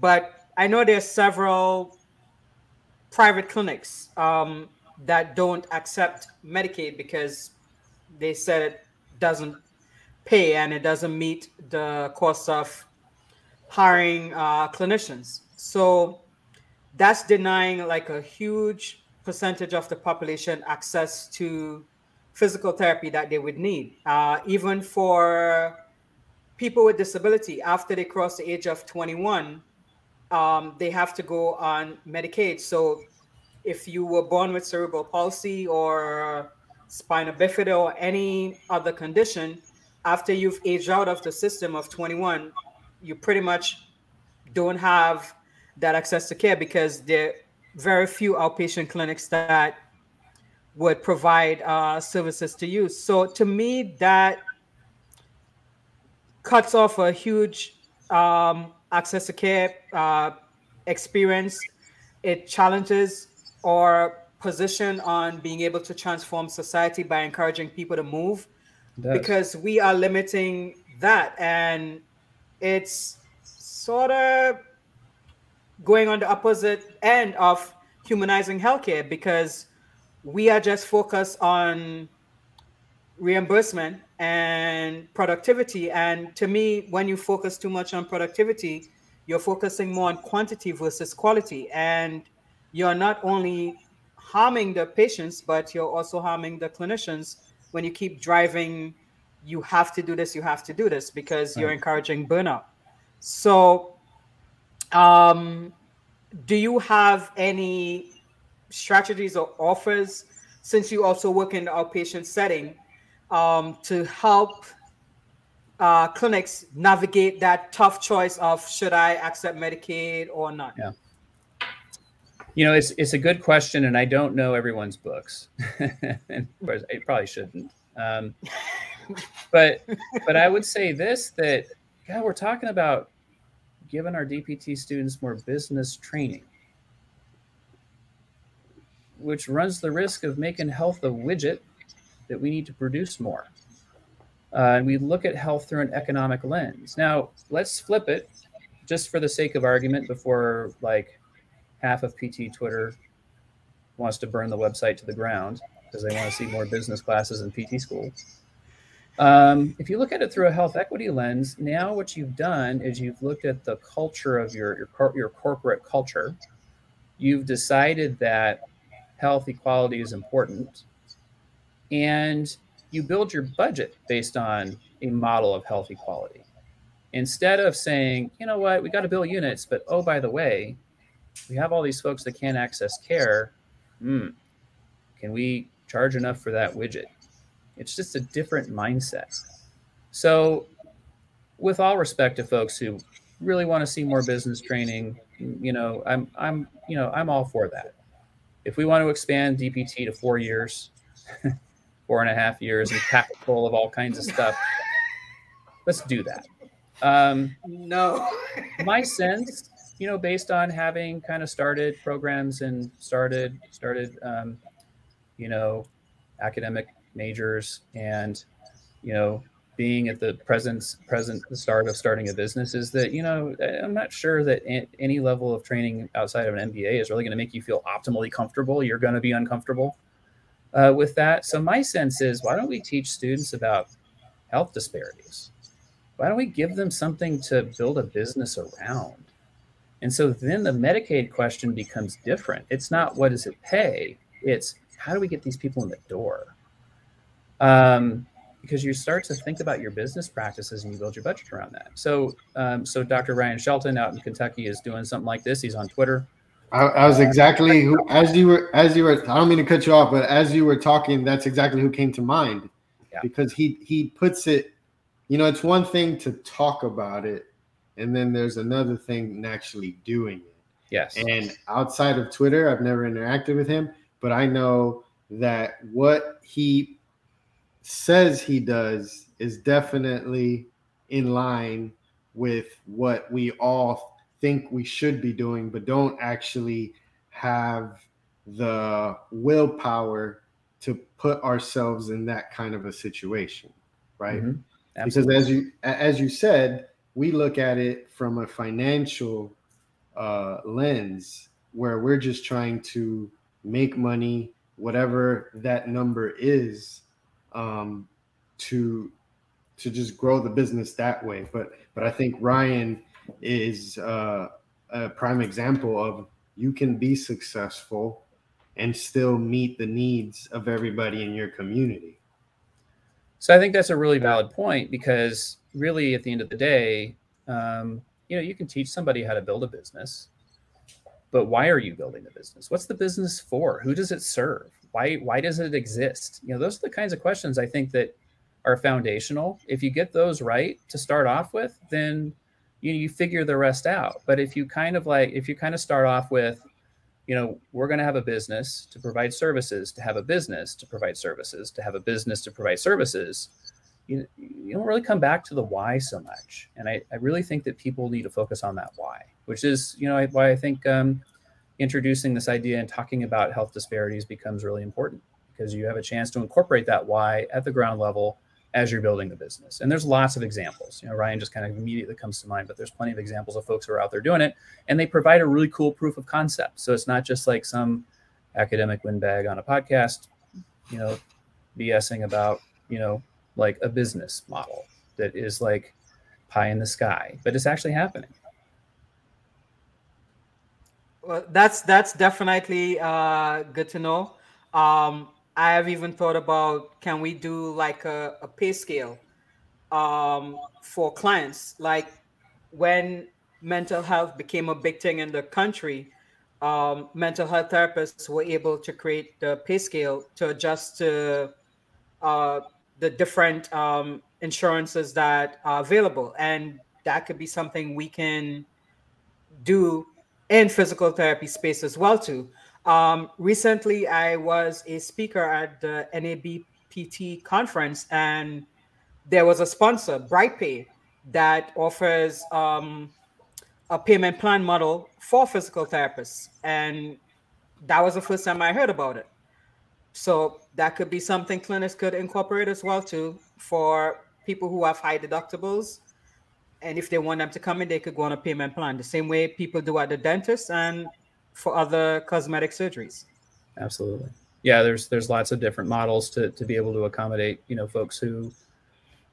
but I know there's several private clinics um, that don't accept Medicaid because they said it doesn't pay and it doesn't meet the cost of hiring uh, clinicians. So that's denying like a huge percentage of the population access to physical therapy that they would need. Uh, even for people with disability, after they cross the age of 21, um, they have to go on Medicaid. So if you were born with cerebral palsy or spina bifida or any other condition, after you've aged out of the system of 21, you pretty much don't have that access to care because there are very few outpatient clinics that would provide uh, services to you. So to me, that cuts off a huge um, access to care uh, experience. It challenges our position on being able to transform society by encouraging people to move because we are limiting that and it's sort of going on the opposite end of humanizing healthcare because we are just focused on reimbursement and productivity. And to me when you focus too much on productivity you're focusing more on quantity versus quality. And you're not only harming the patients but you're also harming the clinicians. When you keep driving you have to do this you have to do this because you're encouraging burnout. So um do you have any strategies or offers since you also work in the outpatient setting um, to help uh, clinics navigate that tough choice of should I accept Medicaid or not? Yeah. You know, it's it's a good question, and I don't know everyone's books, and I probably shouldn't. Um, but but I would say this that God, we're talking about giving our DPT students more business training, which runs the risk of making health a widget that we need to produce more. Uh, and we look at health through an economic lens. Now, let's flip it just for the sake of argument before like half of PT Twitter wants to burn the website to the ground because they want to see more business classes in PT school. Um, if you look at it through a health equity lens, now what you've done is you've looked at the culture of your your, your corporate culture. You've decided that health equality is important, and you build your budget based on a model of health equality. Instead of saying, you know what, we got to build units, but oh by the way, we have all these folks that can't access care. Hmm, can we charge enough for that widget? It's just a different mindset. So, with all respect to folks who really want to see more business training, you know, I'm I'm you know I'm all for that. If we want to expand DPT to four years, four and a half years, and pack it full of all kinds of stuff, let's do that. Um, no, my sense, you know, based on having kind of started programs and started started, um, you know, academic majors and you know being at the present present start of starting a business is that you know i'm not sure that any level of training outside of an mba is really going to make you feel optimally comfortable. You're going to be uncomfortable uh, with that. So my sense is why don't we teach students about health disparities? Why don't we give them something to build a business around? And so then the medicaid question becomes different. It's not what does it pay it's how do we get these people in the door? Um, because you start to think about your business practices and you build your budget around that. So, um, so Dr. Ryan Shelton out in Kentucky is doing something like this. He's on Twitter. I, I was exactly who, as you were, as you were. I don't mean to cut you off, but as you were talking, that's exactly who came to mind. Yeah. Because he he puts it, you know, it's one thing to talk about it, and then there's another thing in actually doing it. Yes. And outside of Twitter, I've never interacted with him, but I know that what he says he does is definitely in line with what we all think we should be doing, but don't actually have the willpower to put ourselves in that kind of a situation, right? Mm-hmm. Because as you as you said, we look at it from a financial uh, lens where we're just trying to make money, whatever that number is, um, to to just grow the business that way. But but I think Ryan is uh, a prime example of you can be successful and still meet the needs of everybody in your community. So I think that's a really valid point because really at the end of the day, um, you know, you can teach somebody how to build a business, but why are you building the business? What's the business for? Who does it serve? why why does it exist you know those are the kinds of questions i think that are foundational if you get those right to start off with then you you figure the rest out but if you kind of like if you kind of start off with you know we're going to have a business to provide services to have a business to provide services to have a business to provide services you, you don't really come back to the why so much and I, I really think that people need to focus on that why which is you know why i think um, introducing this idea and talking about health disparities becomes really important because you have a chance to incorporate that why at the ground level as you're building the business. And there's lots of examples. You know, Ryan just kind of immediately comes to mind, but there's plenty of examples of folks who are out there doing it, and they provide a really cool proof of concept. So it's not just like some academic windbag on a podcast, you know, BSing about you know like a business model that is like pie in the sky, but it's actually happening. Well, that's that's definitely uh, good to know. Um, I have even thought about can we do like a, a pay scale um, for clients? Like when mental health became a big thing in the country, um, mental health therapists were able to create the pay scale to adjust to uh, the different um, insurances that are available. And that could be something we can do in physical therapy space as well too. Um, recently, I was a speaker at the NABPT conference, and there was a sponsor, BrightPay, that offers um, a payment plan model for physical therapists, and that was the first time I heard about it. So that could be something clinics could incorporate as well too for people who have high deductibles and if they want them to come in, they could go on a payment plan, the same way people do at the dentist and for other cosmetic surgeries. Absolutely. Yeah, there's there's lots of different models to to be able to accommodate, you know, folks who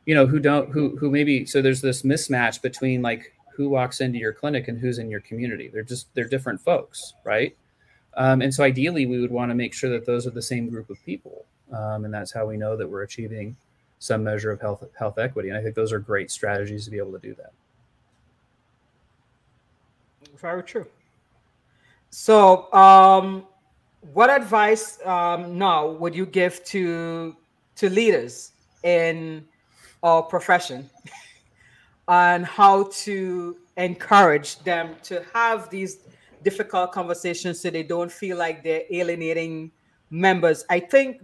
you know, who don't who who maybe so there's this mismatch between like who walks into your clinic and who's in your community. They're just they're different folks, right? Um, and so ideally we would want to make sure that those are the same group of people. Um, and that's how we know that we're achieving some measure of health health equity. And I think those are great strategies to be able to do that. Very true. So, um, what advice um, now would you give to to leaders in our profession on how to encourage them to have these difficult conversations so they don't feel like they're alienating members? I think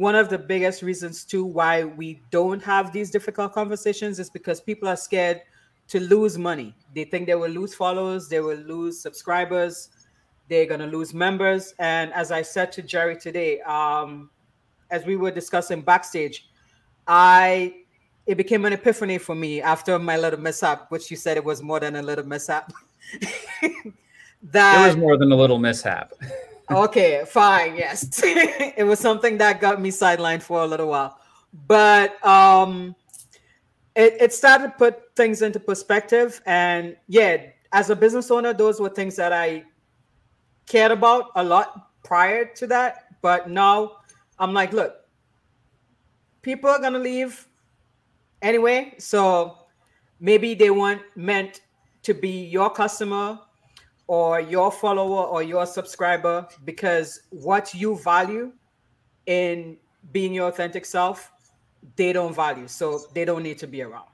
one of the biggest reasons too why we don't have these difficult conversations is because people are scared to lose money. They think they will lose followers, they will lose subscribers, they're gonna lose members. And as I said to Jerry today, um, as we were discussing backstage, I it became an epiphany for me after my little mishap, which you said it was more than a little mishap. that it was more than a little mishap. okay, fine. Yes, it was something that got me sidelined for a little while, but um, it it started to put things into perspective. And yeah, as a business owner, those were things that I cared about a lot prior to that. But now I'm like, look, people are gonna leave anyway, so maybe they weren't meant to be your customer or your follower or your subscriber because what you value in being your authentic self they don't value. So they don't need to be around.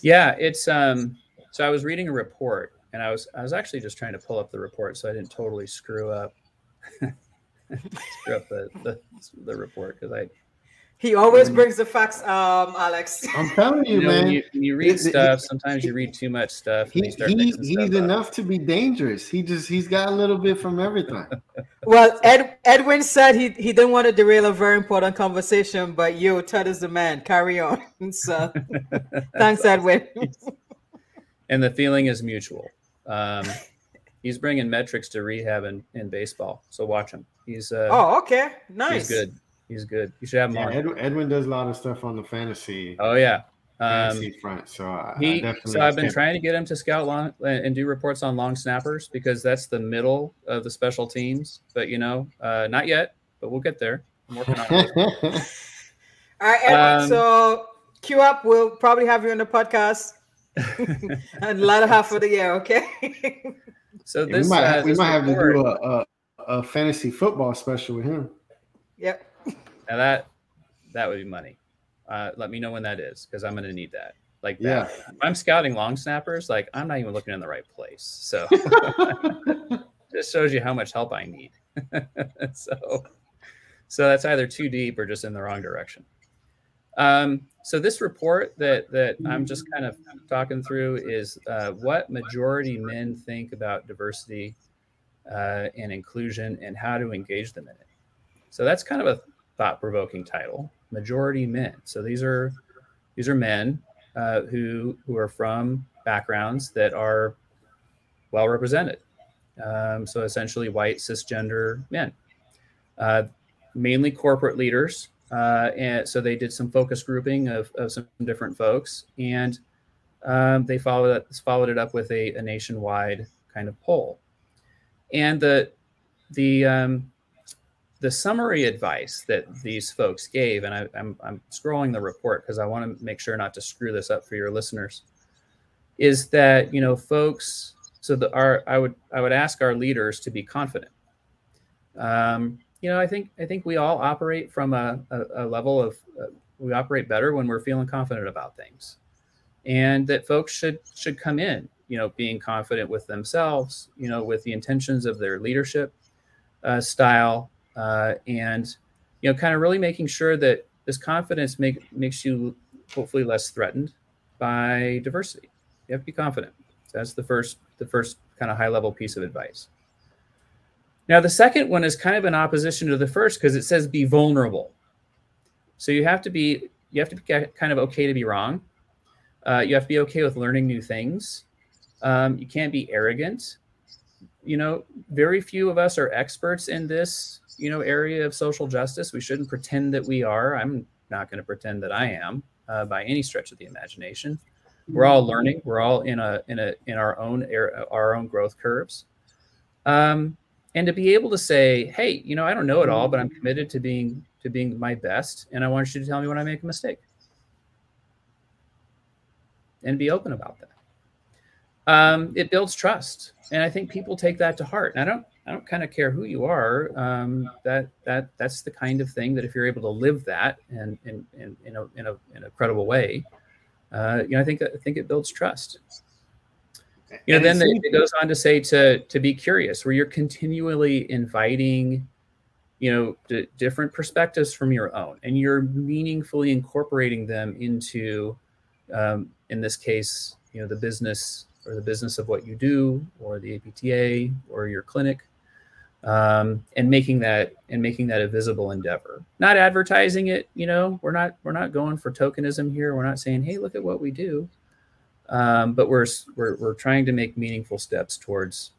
Yeah it's um so i was reading a report and i was i was actually just trying to pull up the report so i didn't totally screw up. Screw up the the, the report because i he always brings the facts, um, Alex. I'm telling you, you know, man. When you, when you read it, stuff, it, sometimes you read too much stuff. He, he he's enough to be dangerous. He just he's got a little bit from everything. well, Ed, Edwin said he he didn't want to derail a very important conversation, but you, Ted is the man. Carry on. So, thanks, Edwin. and the feeling is mutual. Um, he's bringing metrics to rehab in, in baseball, so watch him. He's uh, oh okay, nice. He's good. He's good. You should have him yeah, Edwin, Edwin, does a lot of stuff on the fantasy. Oh yeah, fantasy um, front. So I, he. I so I've been trying to get him to scout long and do reports on long snappers because that's the middle of the special teams. But you know, uh, not yet. But we'll get there. I'm working on it. All right, Edwin. Um, so queue up. We'll probably have you on the podcast. and the latter half of the year, okay? so this, we might, uh, we this might have to do a, a, a fantasy football special with him. Yep. Now that that would be money. Uh, let me know when that is because I'm going to need that. Like that. Yeah. If I'm scouting long snappers, like I'm not even looking in the right place. So just shows you how much help I need. so so that's either too deep or just in the wrong direction. Um, so this report that that I'm just kind of talking through is uh, what majority men think about diversity uh, and inclusion and how to engage them in it. So that's kind of a thought provoking title. majority men. So these are these are men uh, who who are from backgrounds that are well represented. Um, so essentially, white cisgender men, uh, mainly corporate leaders. Uh, and so they did some focus grouping of, of some different folks, and um, they followed it, followed it up with a, a, nationwide kind of poll. And the the um, the summary advice that these folks gave, and I, I'm, I'm scrolling the report because I want to make sure not to screw this up for your listeners, is that you know folks. So the our I would I would ask our leaders to be confident. Um, you know, I think I think we all operate from a, a, a level of uh, we operate better when we're feeling confident about things, and that folks should should come in, you know, being confident with themselves, you know, with the intentions of their leadership uh, style, uh, and you know, kind of really making sure that this confidence make, makes you hopefully less threatened by diversity. You have to be confident. So that's the first the first kind of high level piece of advice. Now the second one is kind of in opposition to the first because it says be vulnerable. So you have to be you have to be kind of okay to be wrong. Uh, you have to be okay with learning new things. Um, you can't be arrogant. You know, very few of us are experts in this you know area of social justice. We shouldn't pretend that we are. I'm not going to pretend that I am uh, by any stretch of the imagination. We're all learning. We're all in a in a in our own air, our own growth curves. Um, and to be able to say, "Hey, you know, I don't know it all, but I'm committed to being to being my best, and I want you to tell me when I make a mistake." And be open about that. Um, it builds trust, and I think people take that to heart. And I don't I don't kind of care who you are. Um, that that that's the kind of thing that if you're able to live that and in in, in, a, in a in a credible way, uh, you know, I think I think it builds trust. You know, then the, it goes on to say to to be curious, where you're continually inviting, you know, d- different perspectives from your own, and you're meaningfully incorporating them into, um, in this case, you know, the business or the business of what you do, or the APTA, or your clinic um, and making that and making that a visible endeavor. Not advertising it you know we're not we're not going for tokenism here. We're not saying hey look at what we do. Um, but we're, we're we're trying to make meaningful steps towards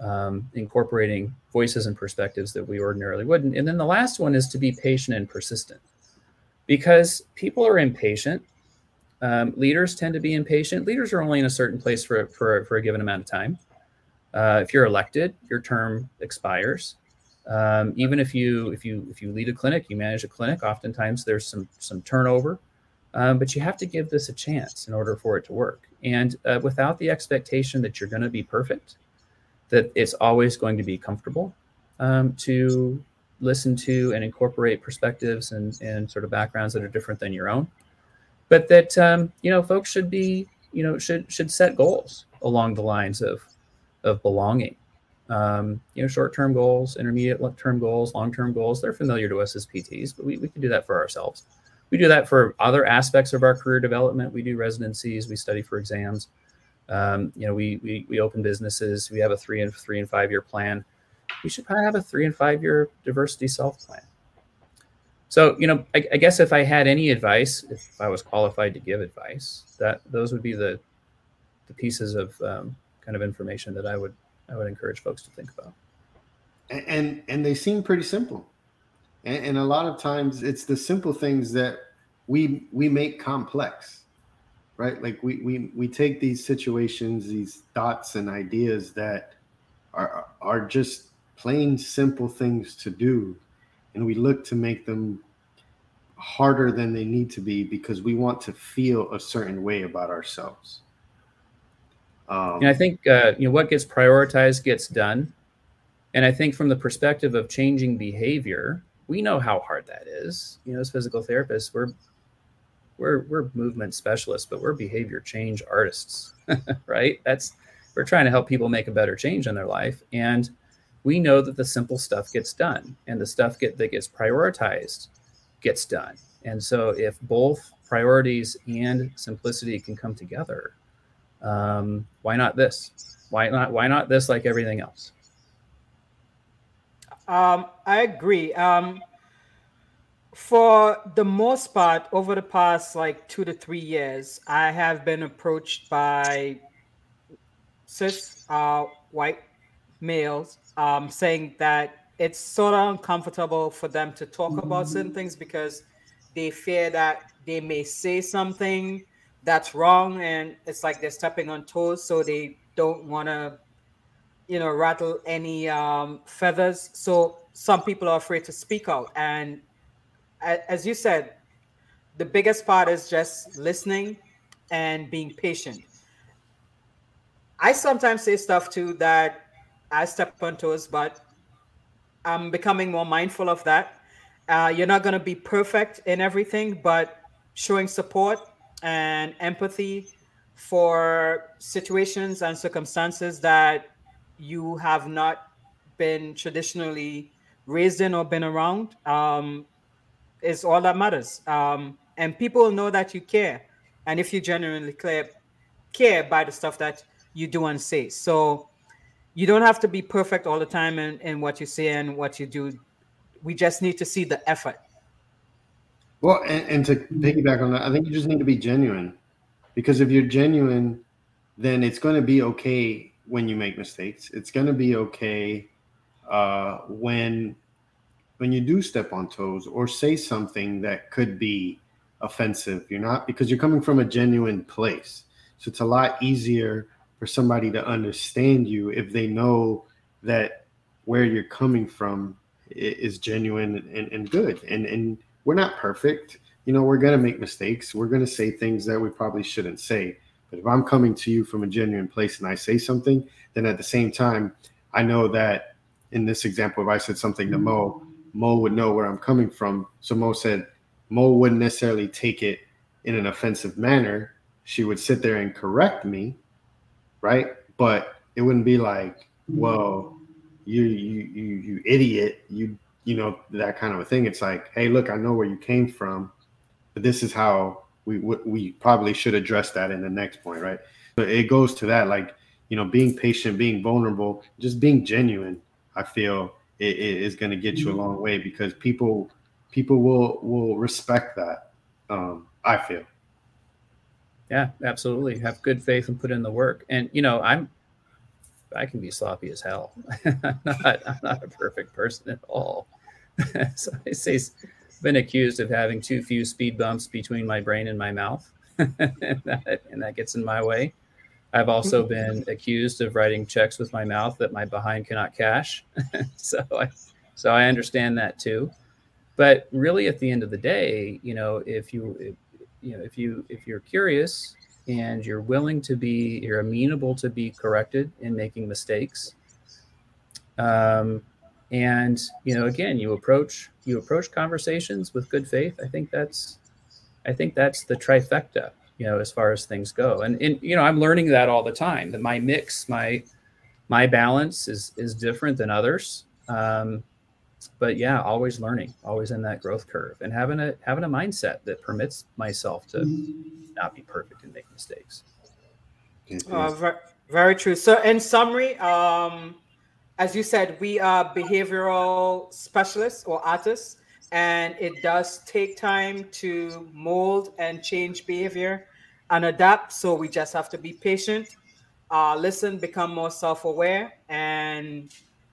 um, incorporating voices and perspectives that we ordinarily wouldn't. And then the last one is to be patient and persistent. Because people are impatient. Um, leaders tend to be impatient. Leaders are only in a certain place for, for, for a given amount of time uh, if you're elected, your term expires. Um, even if you if you if you lead a clinic, you manage a clinic. Oftentimes there's some some turnover, um, but you have to give this a chance in order for it to work. And uh, without the expectation that you're going to be perfect, that it's always going to be comfortable um, to listen to and incorporate perspectives and, and sort of backgrounds that are different than your own but that um, you know folks should be you know should should set goals along the lines of of belonging. Um, you know, short-term goals, intermediate-term goals, long-term goals, they're familiar to us as PTs, but we, we can do that for ourselves. We do that for other aspects of our career development. We do residencies, we study for exams. Um, you know, we, we, we open businesses, we have a three and three and five year plan. We should probably have a three and five year diversity self plan. So, you know, I, I, guess if I had any advice, if I was qualified to give advice, that those would be the the pieces of um, kind of information that I would I would encourage folks to think about. And and, and they seem pretty simple, and, and a lot of times it's the simple things that we we make complex, right? Like we we we take these situations, these thoughts and ideas that are are just plain simple things to do, and we look to make them harder than they need to be because we want to feel a certain way about ourselves. Um, and I think uh, you know what gets prioritized gets done. And I think from the perspective of changing behavior, we know how hard that is. You know, as physical therapists, we're we're we're movement specialists, but we're behavior change artists, right? That's we're trying to help people make a better change in their life, and we know that the simple stuff gets done, and the stuff get that gets prioritized gets done. And so, if both priorities and simplicity can come together, um, why not this? Why not? Why not this? Like everything else. Um, I agree. Um, for the most part, over the past like two to three years, I have been approached by cis uh, white males um, saying that it's sort of uncomfortable for them to talk about certain things because they fear that they may say something that's wrong and it's like they're stepping on toes so they don't want to you know rattle any um, feathers. So some people are afraid to speak out and as you said the biggest part is just listening and being patient. I sometimes say stuff too that i step on toes but i'm becoming more mindful of that. Uh, you're not going to be perfect in everything but showing support and empathy for situations and circumstances that you have not been traditionally raised in or been around um, is all that matters. Um, and people know that you care. And if you genuinely care, care by the stuff that you do and say. So you don't have to be perfect all the time in, in what you say and what you do. We just need to see the effort. Well, and, and to piggyback on that, I think you just need to be genuine. Because if you're genuine, then it's going to be okay when you make mistakes. It's going to be okay uh, when when you do step on toes or say something that could be offensive. You're not because you're coming from a genuine place. So it's a lot easier for somebody to understand you if they know that where you're coming from is genuine and, and good. And and we're not perfect. You know, we're gonna make mistakes. We're gonna say things that we probably shouldn't say. But if I'm coming to you from a genuine place and I say something, then at the same time, I know that in this example, if I said something to Mo, Mo would know where I'm coming from. So Mo said Mo wouldn't necessarily take it in an offensive manner. She would sit there and correct me, right? But it wouldn't be like, "Well, you you you you idiot, you you know that kind of a thing." It's like, "Hey, look, I know where you came from, but this is how we we probably should address that in the next point, right?" But it goes to that, like you know, being patient, being vulnerable, just being genuine. I feel it, it is going to get you a long way because people people will will respect that. Um, I feel. Yeah, absolutely. Have good faith and put in the work. And you know, I'm I can be sloppy as hell. I'm not I'm not a perfect person at all. so I say been accused of having too few speed bumps between my brain and my mouth, and, that, and that gets in my way. I've also mm-hmm. been accused of writing checks with my mouth that my behind cannot cash. so I so I understand that too. But really at the end of the day, you know, if you if, you know, if you if you're curious and you're willing to be you're amenable to be corrected in making mistakes um, and you know again you approach you approach conversations with good faith i think that's i think that's the trifecta you know, as far as things go. And, and you know, I'm learning that all the time. That my mix, my my balance is is different than others. Um, but yeah, always learning, always in that growth curve, and having a having a mindset that permits myself to not be perfect and make mistakes. Uh, very, very true. So, in summary, um, as you said, we are behavioral specialists or artists, and it does take time to mold and change behavior and adapt. So we just have to be patient, uh, listen, become more self aware, and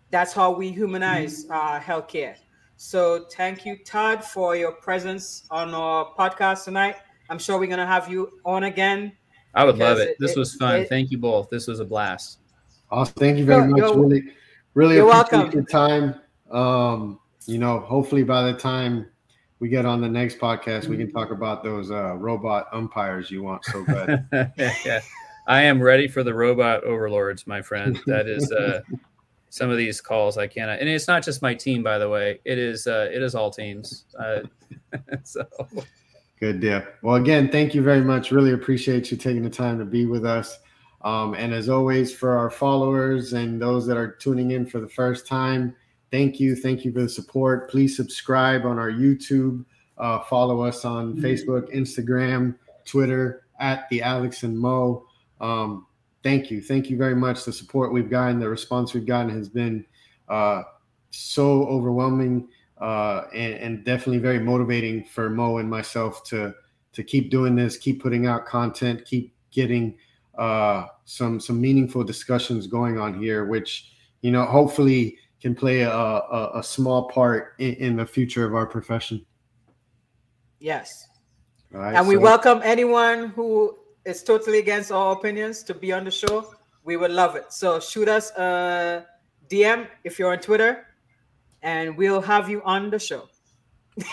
that's how we humanize uh, healthcare. So thank you, Todd, for your presence on our podcast tonight. I'm sure we're going to have you on again. I would love it. This it, was fun. It, thank you both. This was a blast. Awesome. Thank you very much. Really, really you're appreciate welcome. your time. Um, you know, hopefully by the time we get on the next podcast, we can talk about those uh, robot umpires you want so bad. yeah, I am ready for the robot overlords, my friend. That is uh, some of these calls I cannot, and it's not just my team, by the way. It is uh, it is all teams. Uh, so good deal. Well, again, thank you very much. Really appreciate you taking the time to be with us. Um, and as always, for our followers and those that are tuning in for the first time thank you. Thank you for the support. Please subscribe on our YouTube. Uh, follow us on mm-hmm. Facebook, Instagram, Twitter at the Alex and Mo. Um, thank you. Thank you very much. The support we've gotten, the response we've gotten has been uh, so overwhelming. uh, and, and definitely very motivating for Mo and myself to to keep doing this, keep putting out content, keep getting uh, some some meaningful discussions going on here, which you know hopefully can play a, a, a small part in, in, the future of our profession. Yes. Right, and so. we welcome anyone who is totally against our opinions to be on the show. We would love it. So shoot us a DM if you're on Twitter, and we'll have you on the show.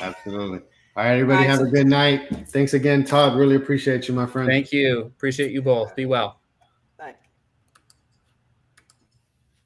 Absolutely. All right, everybody, have a good night. Thanks again, Todd. Really appreciate you, my friend. Thank you. Appreciate you both. Be well.